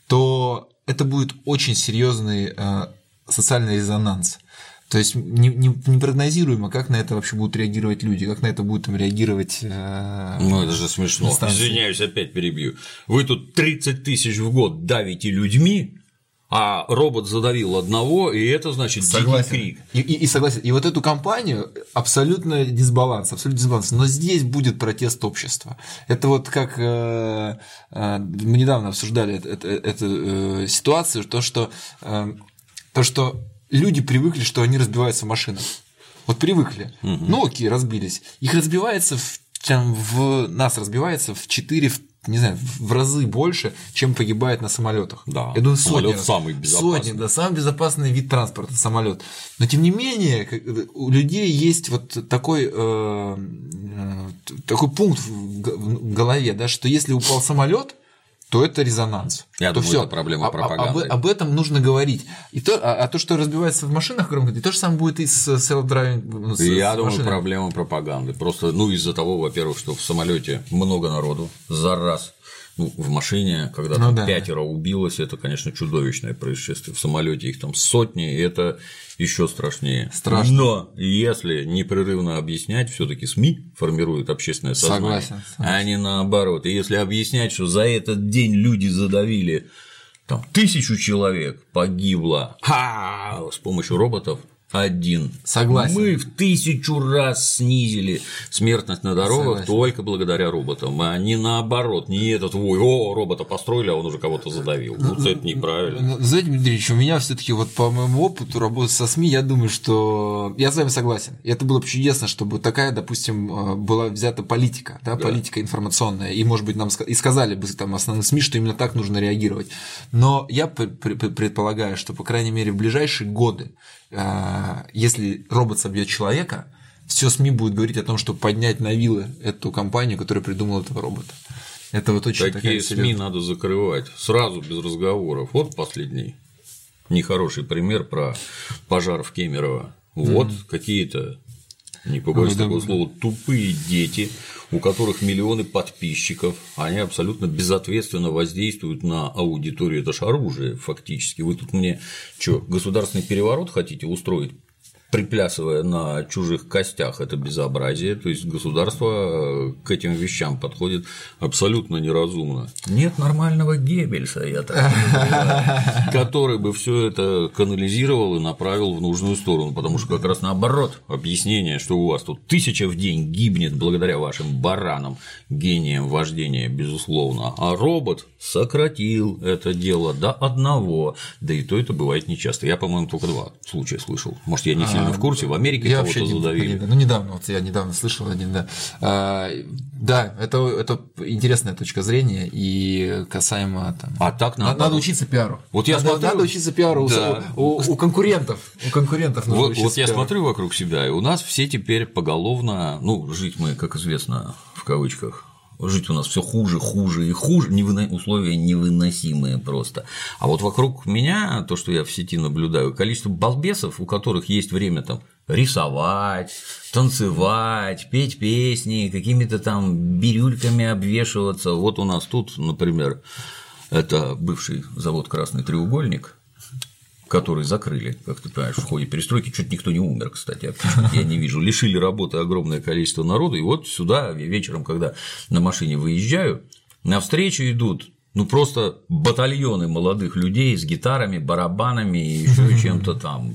Speaker 2: то это будет очень серьезный а, социальный резонанс. То есть не, не, непрогнозируемо, как на это вообще будут реагировать люди, как на это будут там реагировать. Э,
Speaker 1: ну, это же смешно. Инстанции. Извиняюсь, опять перебью. Вы тут 30 тысяч в год давите людьми, а робот задавил одного, и это значит
Speaker 2: Согласен.
Speaker 1: дикий крик.
Speaker 2: И, и, и согласен. И вот эту компанию абсолютно дисбаланс, абсолютно дисбаланс. Но здесь будет протест общества. Это вот как э, э, мы недавно обсуждали эту, эту, эту э, ситуацию, то что, э, то, что люди привыкли, что они разбиваются в машинах. Вот привыкли.
Speaker 1: Мгм.
Speaker 2: Ну окей, разбились. Их разбивается в, там, в нас разбивается в 4, в, не знаю, в разы больше, чем погибает на самолетах.
Speaker 1: Да,
Speaker 2: Я думаю, сотни
Speaker 1: самый безопасный.
Speaker 2: Сотни, да, самый безопасный вид транспорта самолет. Но тем не менее, как- у людей есть вот такой, э, э, такой пункт в голове, да, что если упал самолет, то это резонанс.
Speaker 1: Я
Speaker 2: то
Speaker 1: думаю,
Speaker 2: всё.
Speaker 1: это проблема
Speaker 2: А- а-
Speaker 1: пропаганды.
Speaker 2: Об, об этом нужно говорить. И то, а, а то, что разбивается в машинах громко, и то же самое будет и с self-driving. ну, с-
Speaker 1: Я
Speaker 2: с
Speaker 1: думаю,
Speaker 2: машинами.
Speaker 1: проблема пропаганды. Просто, ну, из-за того, во-первых, что в самолете много народу за раз. Ну, в машине, когда
Speaker 2: Ну
Speaker 1: там
Speaker 2: да.
Speaker 1: пятеро убилось, это, конечно, чудовищное происшествие. В самолете их там сотни, и это еще страшнее.
Speaker 2: Страшно.
Speaker 1: Но если непрерывно объяснять, все-таки СМИ формируют общественное сознание,
Speaker 2: Согласен,
Speaker 1: а не наоборот. И если объяснять, что за этот день люди задавили там тысячу человек погибло ха, с помощью роботов один.
Speaker 2: Согласен.
Speaker 1: Мы в тысячу раз снизили смертность на дорогах
Speaker 2: Согласен.
Speaker 1: только благодаря роботам, а не наоборот, не этот вой, о, робота построили, а он уже кого-то задавил. Ну, это неправильно.
Speaker 2: Ну, Знаете, Дмитрий Ильич, у меня все-таки вот по моему опыту работы со СМИ, я думаю, что я с вами согласен. И это было бы чудесно, чтобы такая, допустим, э, была взята политика, да, политика информационная. И, может быть, нам и сказали бы там основным СМИ, что именно так нужно реагировать. Но я пр- пр- предполагаю, что, по крайней мере, в ближайшие годы, если робот собьет человека, все СМИ будет говорить о том, чтобы поднять на вилы эту компанию, которая придумала этого робота. Это вот очень такая
Speaker 1: Такие СМИ
Speaker 2: серьезная-
Speaker 1: надо закрывать сразу без разговоров. Вот последний нехороший пример про пожар в Кемерово. Вот какие-то, не побоюсь
Speaker 2: Ну,
Speaker 1: такого
Speaker 2: да.
Speaker 1: слова, тупые дети, у которых миллионы подписчиков, они абсолютно безответственно воздействуют на аудиторию. Это же оружие фактически. Вы тут мне что, государственный переворот хотите устроить? Приплясывая на чужих костях, это безобразие. То есть государство э, к этим вещам подходит абсолютно неразумно. Нет нормального Геббельса, я так понимаю, который бы все это канализировал и направил в нужную сторону, потому что как раз наоборот объяснение, что у вас тут тысяча в день гибнет благодаря вашим баранам, гениям вождения, безусловно, а робот сократил это дело до одного, да и то это бывает нечасто. Я, по-моему, только два случая слышал. Может, я не сильно в курсе, в Америке
Speaker 2: Я
Speaker 1: кого-то задавили.
Speaker 2: не- Ну, недавно, вот я недавно слышал один, да. А, да, это, это интересная точка зрения и касаемо там.
Speaker 1: А так
Speaker 2: надо,
Speaker 1: наоборот.
Speaker 2: надо учиться пиару.
Speaker 1: Вот я
Speaker 2: надо,
Speaker 1: смотрю-
Speaker 2: надо учиться пиару у-
Speaker 1: Да.
Speaker 2: у, у конкурентов. У конкурентов нужно
Speaker 1: Вот, вот я
Speaker 2: пиару.
Speaker 1: смотрю вокруг себя, и у нас все теперь поголовно, ну, жить мы, как известно, в кавычках, жить у нас все хуже, хуже и хуже, невыно- условия невыносимые просто. А вот вокруг меня, то, что я в сети наблюдаю, количество балбесов, у которых есть время там рисовать, танцевать, петь песни, какими-то там бирюльками обвешиваться. Вот у нас тут, например, это бывший завод Красный треугольник, который закрыли, как ты понимаешь, в ходе перестройки. Чуть никто не умер, кстати, я не вижу. Лишили работы огромное количество народу. И вот сюда вечером, когда на машине выезжаю, навстречу идут ну просто батальоны молодых людей с гитарами, барабанами и еще чем-то там.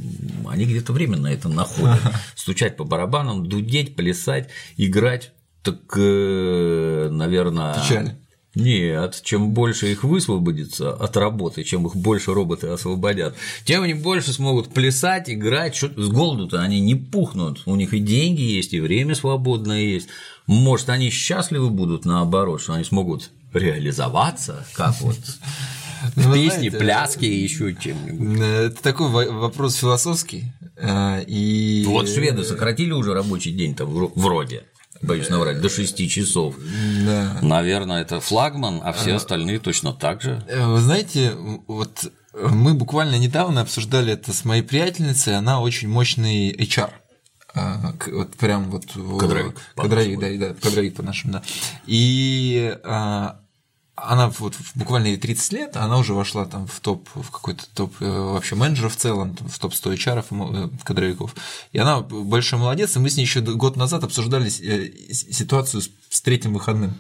Speaker 1: Они где-то время на это находят. Стучать по барабанам, дудеть, плясать, играть. Так, наверное.
Speaker 2: Печально.
Speaker 1: Нет, чем больше их высвободится от работы, чем их больше роботы освободят, тем они больше смогут плясать, играть, что с голоду-то они не пухнут, у них и деньги есть, и время свободное есть. Может, они счастливы будут наоборот, что они смогут реализоваться, как вот
Speaker 2: Ну,
Speaker 1: песни,
Speaker 2: знаете,
Speaker 1: пляски и еще чем-нибудь.
Speaker 2: Это такой во- вопрос философский. э, И...
Speaker 1: Вот шведы сократили уже рабочий день-то вро- вроде. Боюсь наврать, до 6 часов.
Speaker 2: Да.
Speaker 1: Наверное, это флагман, а все остальные точно так же.
Speaker 2: Э, Вы знаете, вот мы буквально недавно обсуждали это с моей приятельницей, она очень мощный HR. А, Вот прям вот
Speaker 1: Кадровик,
Speaker 2: кадровик, да, да, кадровик по-нашему, да. И а, она вот буквально ей 30 лет, она уже вошла там в топ, в какой-то топ э, вообще менеджеров в целом, в топ 100 HR э, кадровиков. И она большой молодец, и мы с ней еще год назад обсуждали э, ситуацию с, третьим выходным.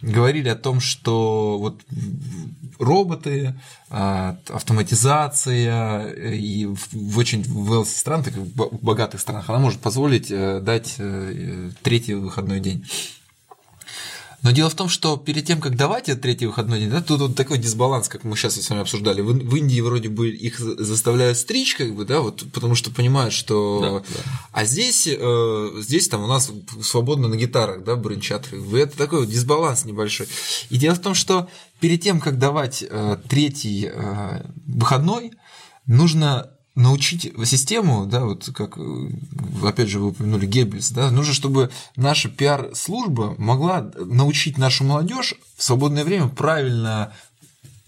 Speaker 2: говорили о том, что вот роботы, а, автоматизация и в очень в стран, так в богатых странах, она может позволить дать третий выходной день. Но дело в том, что перед тем, как давать этот третий выходной день, да, тут вот такой дисбаланс, как мы сейчас с вами обсуждали. В, в Индии вроде бы их заставляют стричь, как бы, да, вот, потому что понимают, что. Да, да. А здесь, э, здесь там у нас свободно на гитарах, да, бренчат. Это такой вот дисбаланс небольшой. И дело в том, что перед тем, как давать э, третий э, выходной, нужно научить систему, да, вот как, э, опять же, вы упомянули Геббельс, да, нужно, чтобы наша пиар-служба могла научить нашу молодежь в свободное время правильно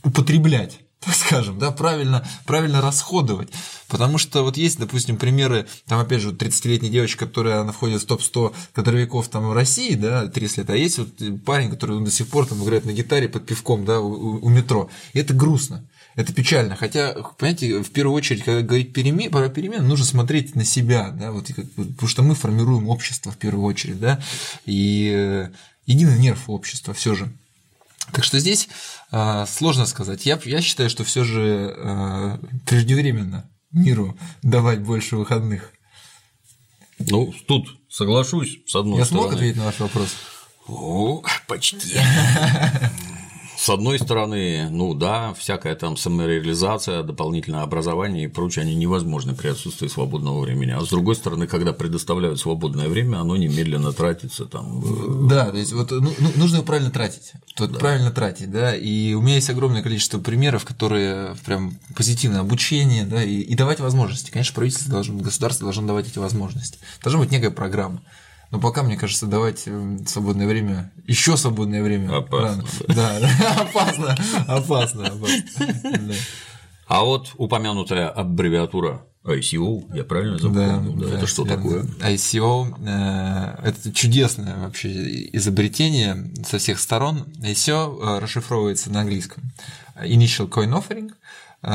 Speaker 2: употреблять так скажем, да, правильно, правильно расходовать. Потому что вот есть, допустим, примеры, там, опять же, 30-летняя девочка, которая она входит в топ-100 кадровиков там в России, да, 30 лет, а есть вот парень, который до сих пор там играет на гитаре под пивком, да, у, у метро. И это грустно. Это печально. Хотя, понимаете, в первую очередь, когда говорить перемен, про перемены, нужно смотреть на себя, да, вот, потому что мы формируем общество в первую очередь, да, и э, единый нерв общества все же. Так что здесь э, сложно сказать. Я, я считаю, что все же э, преждевременно миру давать больше выходных.
Speaker 1: Ну, тут соглашусь, с одной
Speaker 2: я
Speaker 1: стороны.
Speaker 2: Я смог ответить на ваш вопрос?
Speaker 1: О, почти. С одной стороны, ну да, всякая там самореализация, дополнительное образование и прочее, они невозможны при отсутствии свободного времени. А с другой стороны, когда предоставляют свободное время, оно немедленно тратится там.
Speaker 2: Да, то есть вот ну, ну, нужно его правильно тратить. Вот да. правильно тратить, да. И у меня есть огромное количество примеров, которые прям позитивное обучение, да, и, и давать возможности. Конечно, правительство должно, государство должно давать эти возможности. Должна быть некая программа. Но пока, мне кажется, давать эм, свободное время, еще свободное время.
Speaker 1: Опасно.
Speaker 2: Да, опасно, опасно, опасно.
Speaker 1: А вот упомянутая аббревиатура ICO, я правильно запомнил? Да, да, это что такое?
Speaker 2: ICO э, – это чудесное вообще изобретение со всех сторон. ICO э, расшифровывается на английском. Initial Coin Offering, э,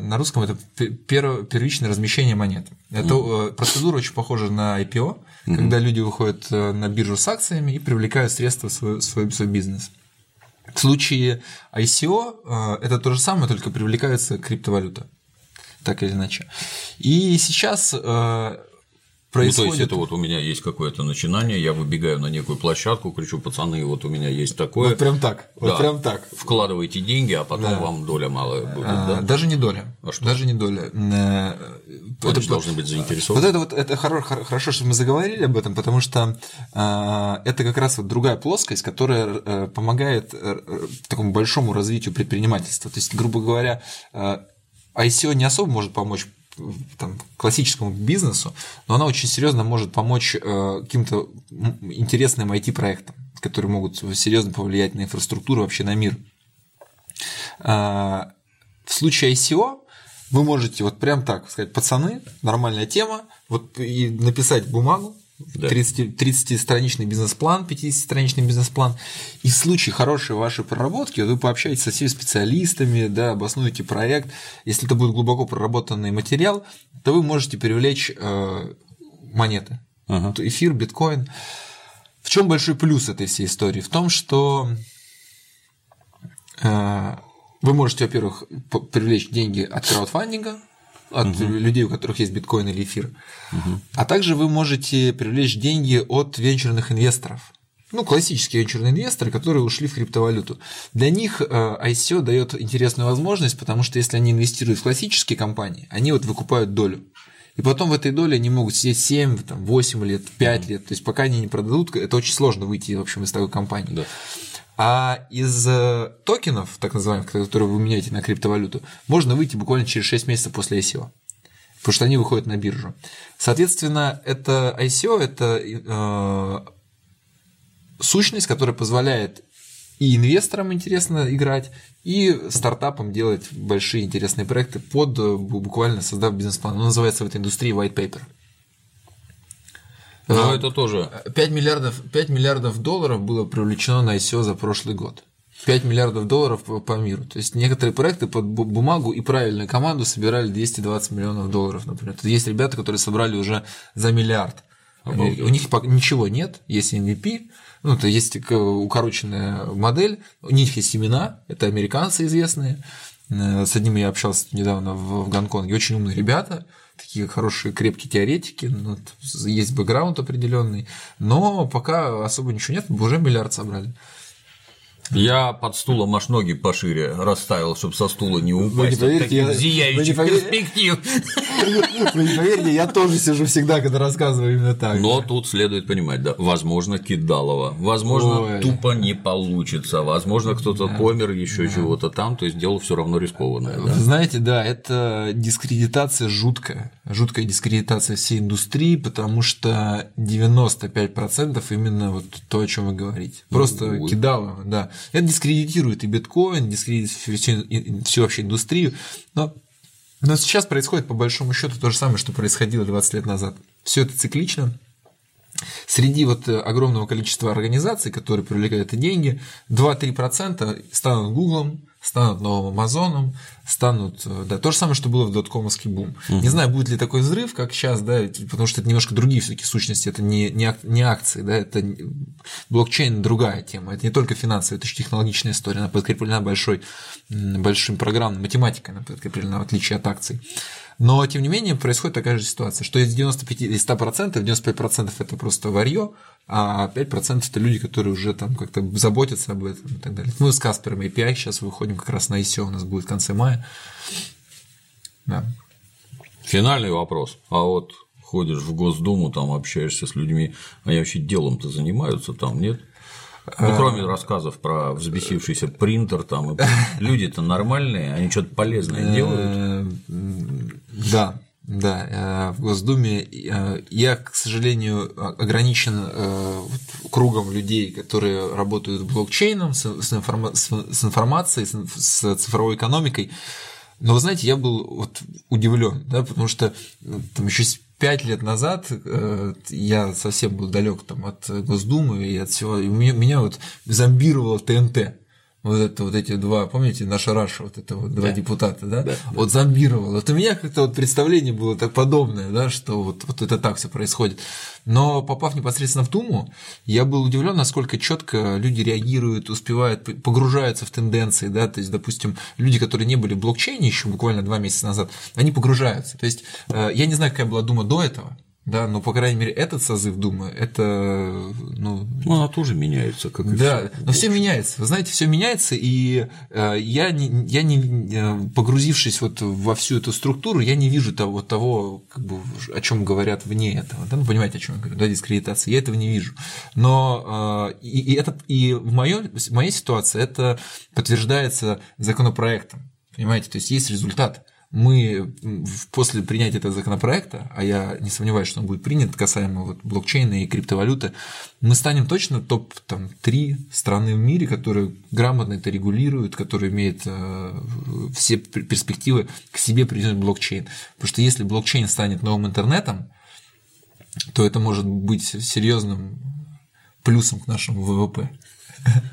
Speaker 2: на русском это первичное размещение монет. Это процедура очень похожа на IPO, mm-hmm. когда люди выходят э, на биржу с акциями и привлекают средства в свой, свой, свой бизнес. В случае ICO э, это то же самое, только привлекается криптовалюта, так или иначе. И сейчас э, происходит.
Speaker 1: Ну, то есть это вот у меня есть какое-то начинание, я выбегаю на некую площадку, кричу, пацаны, вот у меня есть такое.
Speaker 2: Вот прям так, вот да, прям так.
Speaker 1: Вкладывайте деньги, а потом да. вам доля малая будет. А,
Speaker 2: да? Даже не доля.
Speaker 1: А что?
Speaker 2: Даже не доля.
Speaker 1: Э, это должны быть заинтересованы.
Speaker 2: Вот это вот это хорошо, что мы заговорили об этом, потому что а, это как раз вот другая плоскость, которая э, помогает э, такому большому развитию предпринимательства. То есть, грубо говоря, ICO не особо может помочь там, классическому бизнесу, но она очень серьезно может помочь э, каким-то интересным IT-проектам, которые могут серьезно повлиять на инфраструктуру, вообще на мир. Э, в случае ICO вы можете вот прям так сказать, пацаны, нормальная тема, вот и написать бумагу, да. 30-страничный бизнес-план, 50-страничный бизнес-план. И в случае хорошей вашей проработки вы пообщаетесь со всеми специалистами, да, обоснуете проект. Если это будет глубоко проработанный материал, то вы можете привлечь э, монеты. Ага. Эфир, биткоин. В чем большой плюс этой всей истории? В том, что э, вы можете, во-первых, привлечь деньги от краудфандинга, от угу. людей, у которых есть биткоин или эфир. Угу. А также вы можете привлечь деньги от венчурных инвесторов. Ну, классические венчурные инвесторы, которые ушли в криптовалюту. Для них э, ICO дает интересную возможность, потому что если они инвестируют в классические компании, они вот выкупают долю. И потом в этой доле они могут сидеть 7, там, 8 лет, 5 mm лет. То есть пока они не продадут, это очень сложно выйти, в общем, из такой компании.
Speaker 1: Да.
Speaker 2: А из э, токенов, так называемых, которые вы меняете на криптовалюту, можно выйти буквально через 6 месяцев после ICO. Потому что они выходят на биржу. Соответственно, это ICO это э, сущность, которая позволяет и инвесторам интересно играть, и стартапам делать большие интересные проекты под э, буквально создав бизнес-план. Он называется в этой индустрии white paper.
Speaker 1: Но это тоже.
Speaker 2: 5 миллиардов, 5 миллиардов долларов было привлечено на ICO за прошлый год. 5 миллиардов долларов по, по миру. То есть некоторые проекты под бумагу и правильную команду собирали 220 миллионов долларов, например. Тут есть ребята, которые собрали уже за миллиард.
Speaker 1: Обалдеть.
Speaker 2: У них ничего нет, есть MVP, ну, это есть укороченная модель, у них есть имена, это американцы известные, Э, с одним я общался недавно в Гонконге, очень умные ребята, такие хорошие, крепкие теоретики, ну, есть бэкграунд определенный, но пока особо ничего нет, уже миллиард собрали.
Speaker 1: Я под стулом аж ноги пошире расставил, чтобы со стула не упасть.
Speaker 2: Вы не поверите, я...
Speaker 1: зияющих
Speaker 2: вы не
Speaker 1: перспектив.
Speaker 2: Вы не поверите, я тоже сижу всегда, когда рассказываю именно так.
Speaker 1: Но тут следует понимать, да, возможно, кидалово, возможно, Ой. тупо не получится, возможно, кто-то да. помер, еще да. чего-то там, то есть дело все равно рискованное. Да?
Speaker 2: знаете, да, это дискредитация жуткая, жуткая дискредитация всей индустрии, потому что 95% именно вот то, о чем вы говорите. Просто ну, кидалово, да. Это дискредитирует и биткоин, дискредитирует всю, вообще индустрию, но но сейчас происходит по большому счету то же самое, что происходило 20 лет назад. Все это циклично. Среди вот огромного количества организаций, которые привлекают эти деньги, 2-3% станут Гуглом, станут новым Амазоном, станут, э, да, то же самое, что было в доткомовский бум. Угу. Не знаю, будет ли такой взрыв, как сейчас, да, потому что это немножко другие все-таки сущности, это не, не, не акции, да, это блокчейн другая тема, это не только финансовая, это еще технологичная история, она подкреплена большой, большим программным, математикой она подкреплена, в отличие от акций. Но, тем не менее, происходит такая же ситуация, что из 95, из 100%, 95% это просто варье, а 5% это люди, которые уже там как-то заботятся об этом и так далее. Мы с Каспером API сейчас выходим как раз на ICO, у нас будет в конце мая. Да.
Speaker 1: Финальный вопрос. А вот ходишь в Госдуму, там общаешься с людьми, они вообще делом-то занимаются там, нет? Ну, а. кроме рассказов про взбесившийся принтер, там, люди-то нормальные, они что-то полезное делают.
Speaker 2: Э, да, да, э, в Госдуме э, я, к сожалению, ограничен кругом людей, которые работают блокчейном, с информацией, с цифровой экономикой. Но вы знаете, я был вот удивлен, да, потому что там еще пять лет назад э, я совсем был далек там от Госдумы и от всего. И меня, меня вот зомбировало ТНТ вот это вот эти два, помните, наша Раша, вот это вот два да. депутата, да? Да, да, вот зомбировал. Вот у меня как-то вот представление было так подобное, да, что вот, вот это так все происходит. Но попав непосредственно в Думу, я был удивлен, насколько четко люди реагируют, успевают, погружаются в тенденции, да, то есть, допустим, люди, которые не были в блокчейне еще буквально два месяца назад, они погружаются. То есть, э, я не знаю, какая была Дума до этого, да, но, по крайней мере, этот созыв Думы, это, ну...
Speaker 1: Ну, она тоже меняется, как и
Speaker 2: Да, все. но все меняется. Вы знаете, все меняется, и э, я, не, я не, э, погрузившись вот во всю эту структуру, я не вижу того, того как бы, о чем говорят вне этого. Да? Ну, понимаете, о чем я говорю, да, дискредитация. Я этого не вижу. Но э, и, и, это, и в, моё, в моей ситуации это подтверждается законопроектом. Понимаете, то есть есть результат мы после принятия этого законопроекта, а я не сомневаюсь, что он будет принят касаемо вот блокчейна и криптовалюты, мы станем точно топ-3 страны в мире, которые грамотно это регулируют, которые имеют э, все перспективы к себе придет блокчейн. Потому что если блокчейн станет новым интернетом, то это может быть серьезным плюсом к нашему ВВП.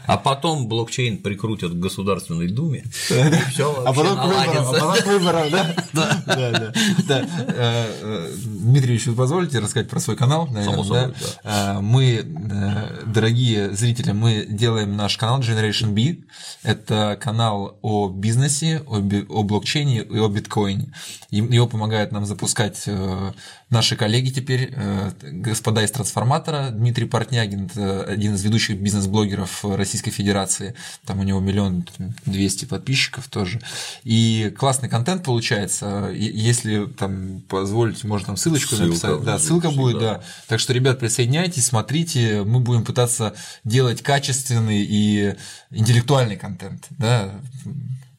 Speaker 1: А потом блокчейн прикрутят к Государственной Думе, и все
Speaker 2: а потом. А потом к выборам, да? Да. да. Э, э, Дмитрий, вы позволите рассказать про свой канал?
Speaker 1: Наверное,
Speaker 2: да? Э, мы, дорогие зрители, мы делаем наш канал Generation B. Это канал о бизнесе, о, о блокчейне и о биткоине. Его помогает нам запускать наши коллеги теперь, господа из трансформатора, Дмитрий Портнягин, один из ведущих бизнес-блогеров Российской Федерации, там у него миллион двести подписчиков тоже, и классный контент получается, если там позволите, можно там ссылочку ссылка, написать, да, ссылка будет, да. да, так что, ребят, присоединяйтесь, смотрите, мы будем пытаться делать качественный и интеллектуальный контент, да,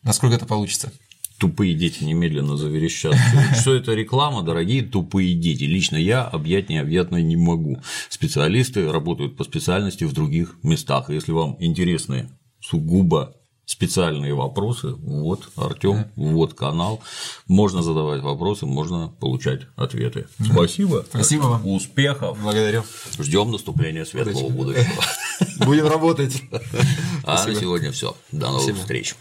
Speaker 2: насколько это получится
Speaker 1: тупые дети немедленно заверещат. Что это реклама, дорогие тупые дети. Лично я объять необъятное не могу. Специалисты работают по специальности в других местах. Если вам интересны сугубо специальные вопросы, вот Артем, вот канал. Можно задавать вопросы, можно получать ответы. Спасибо.
Speaker 2: Спасибо вам.
Speaker 1: Успехов.
Speaker 2: Благодарю.
Speaker 1: Ждем наступления светлого будущего.
Speaker 2: Будем работать.
Speaker 1: А на сегодня все. До новых встреч.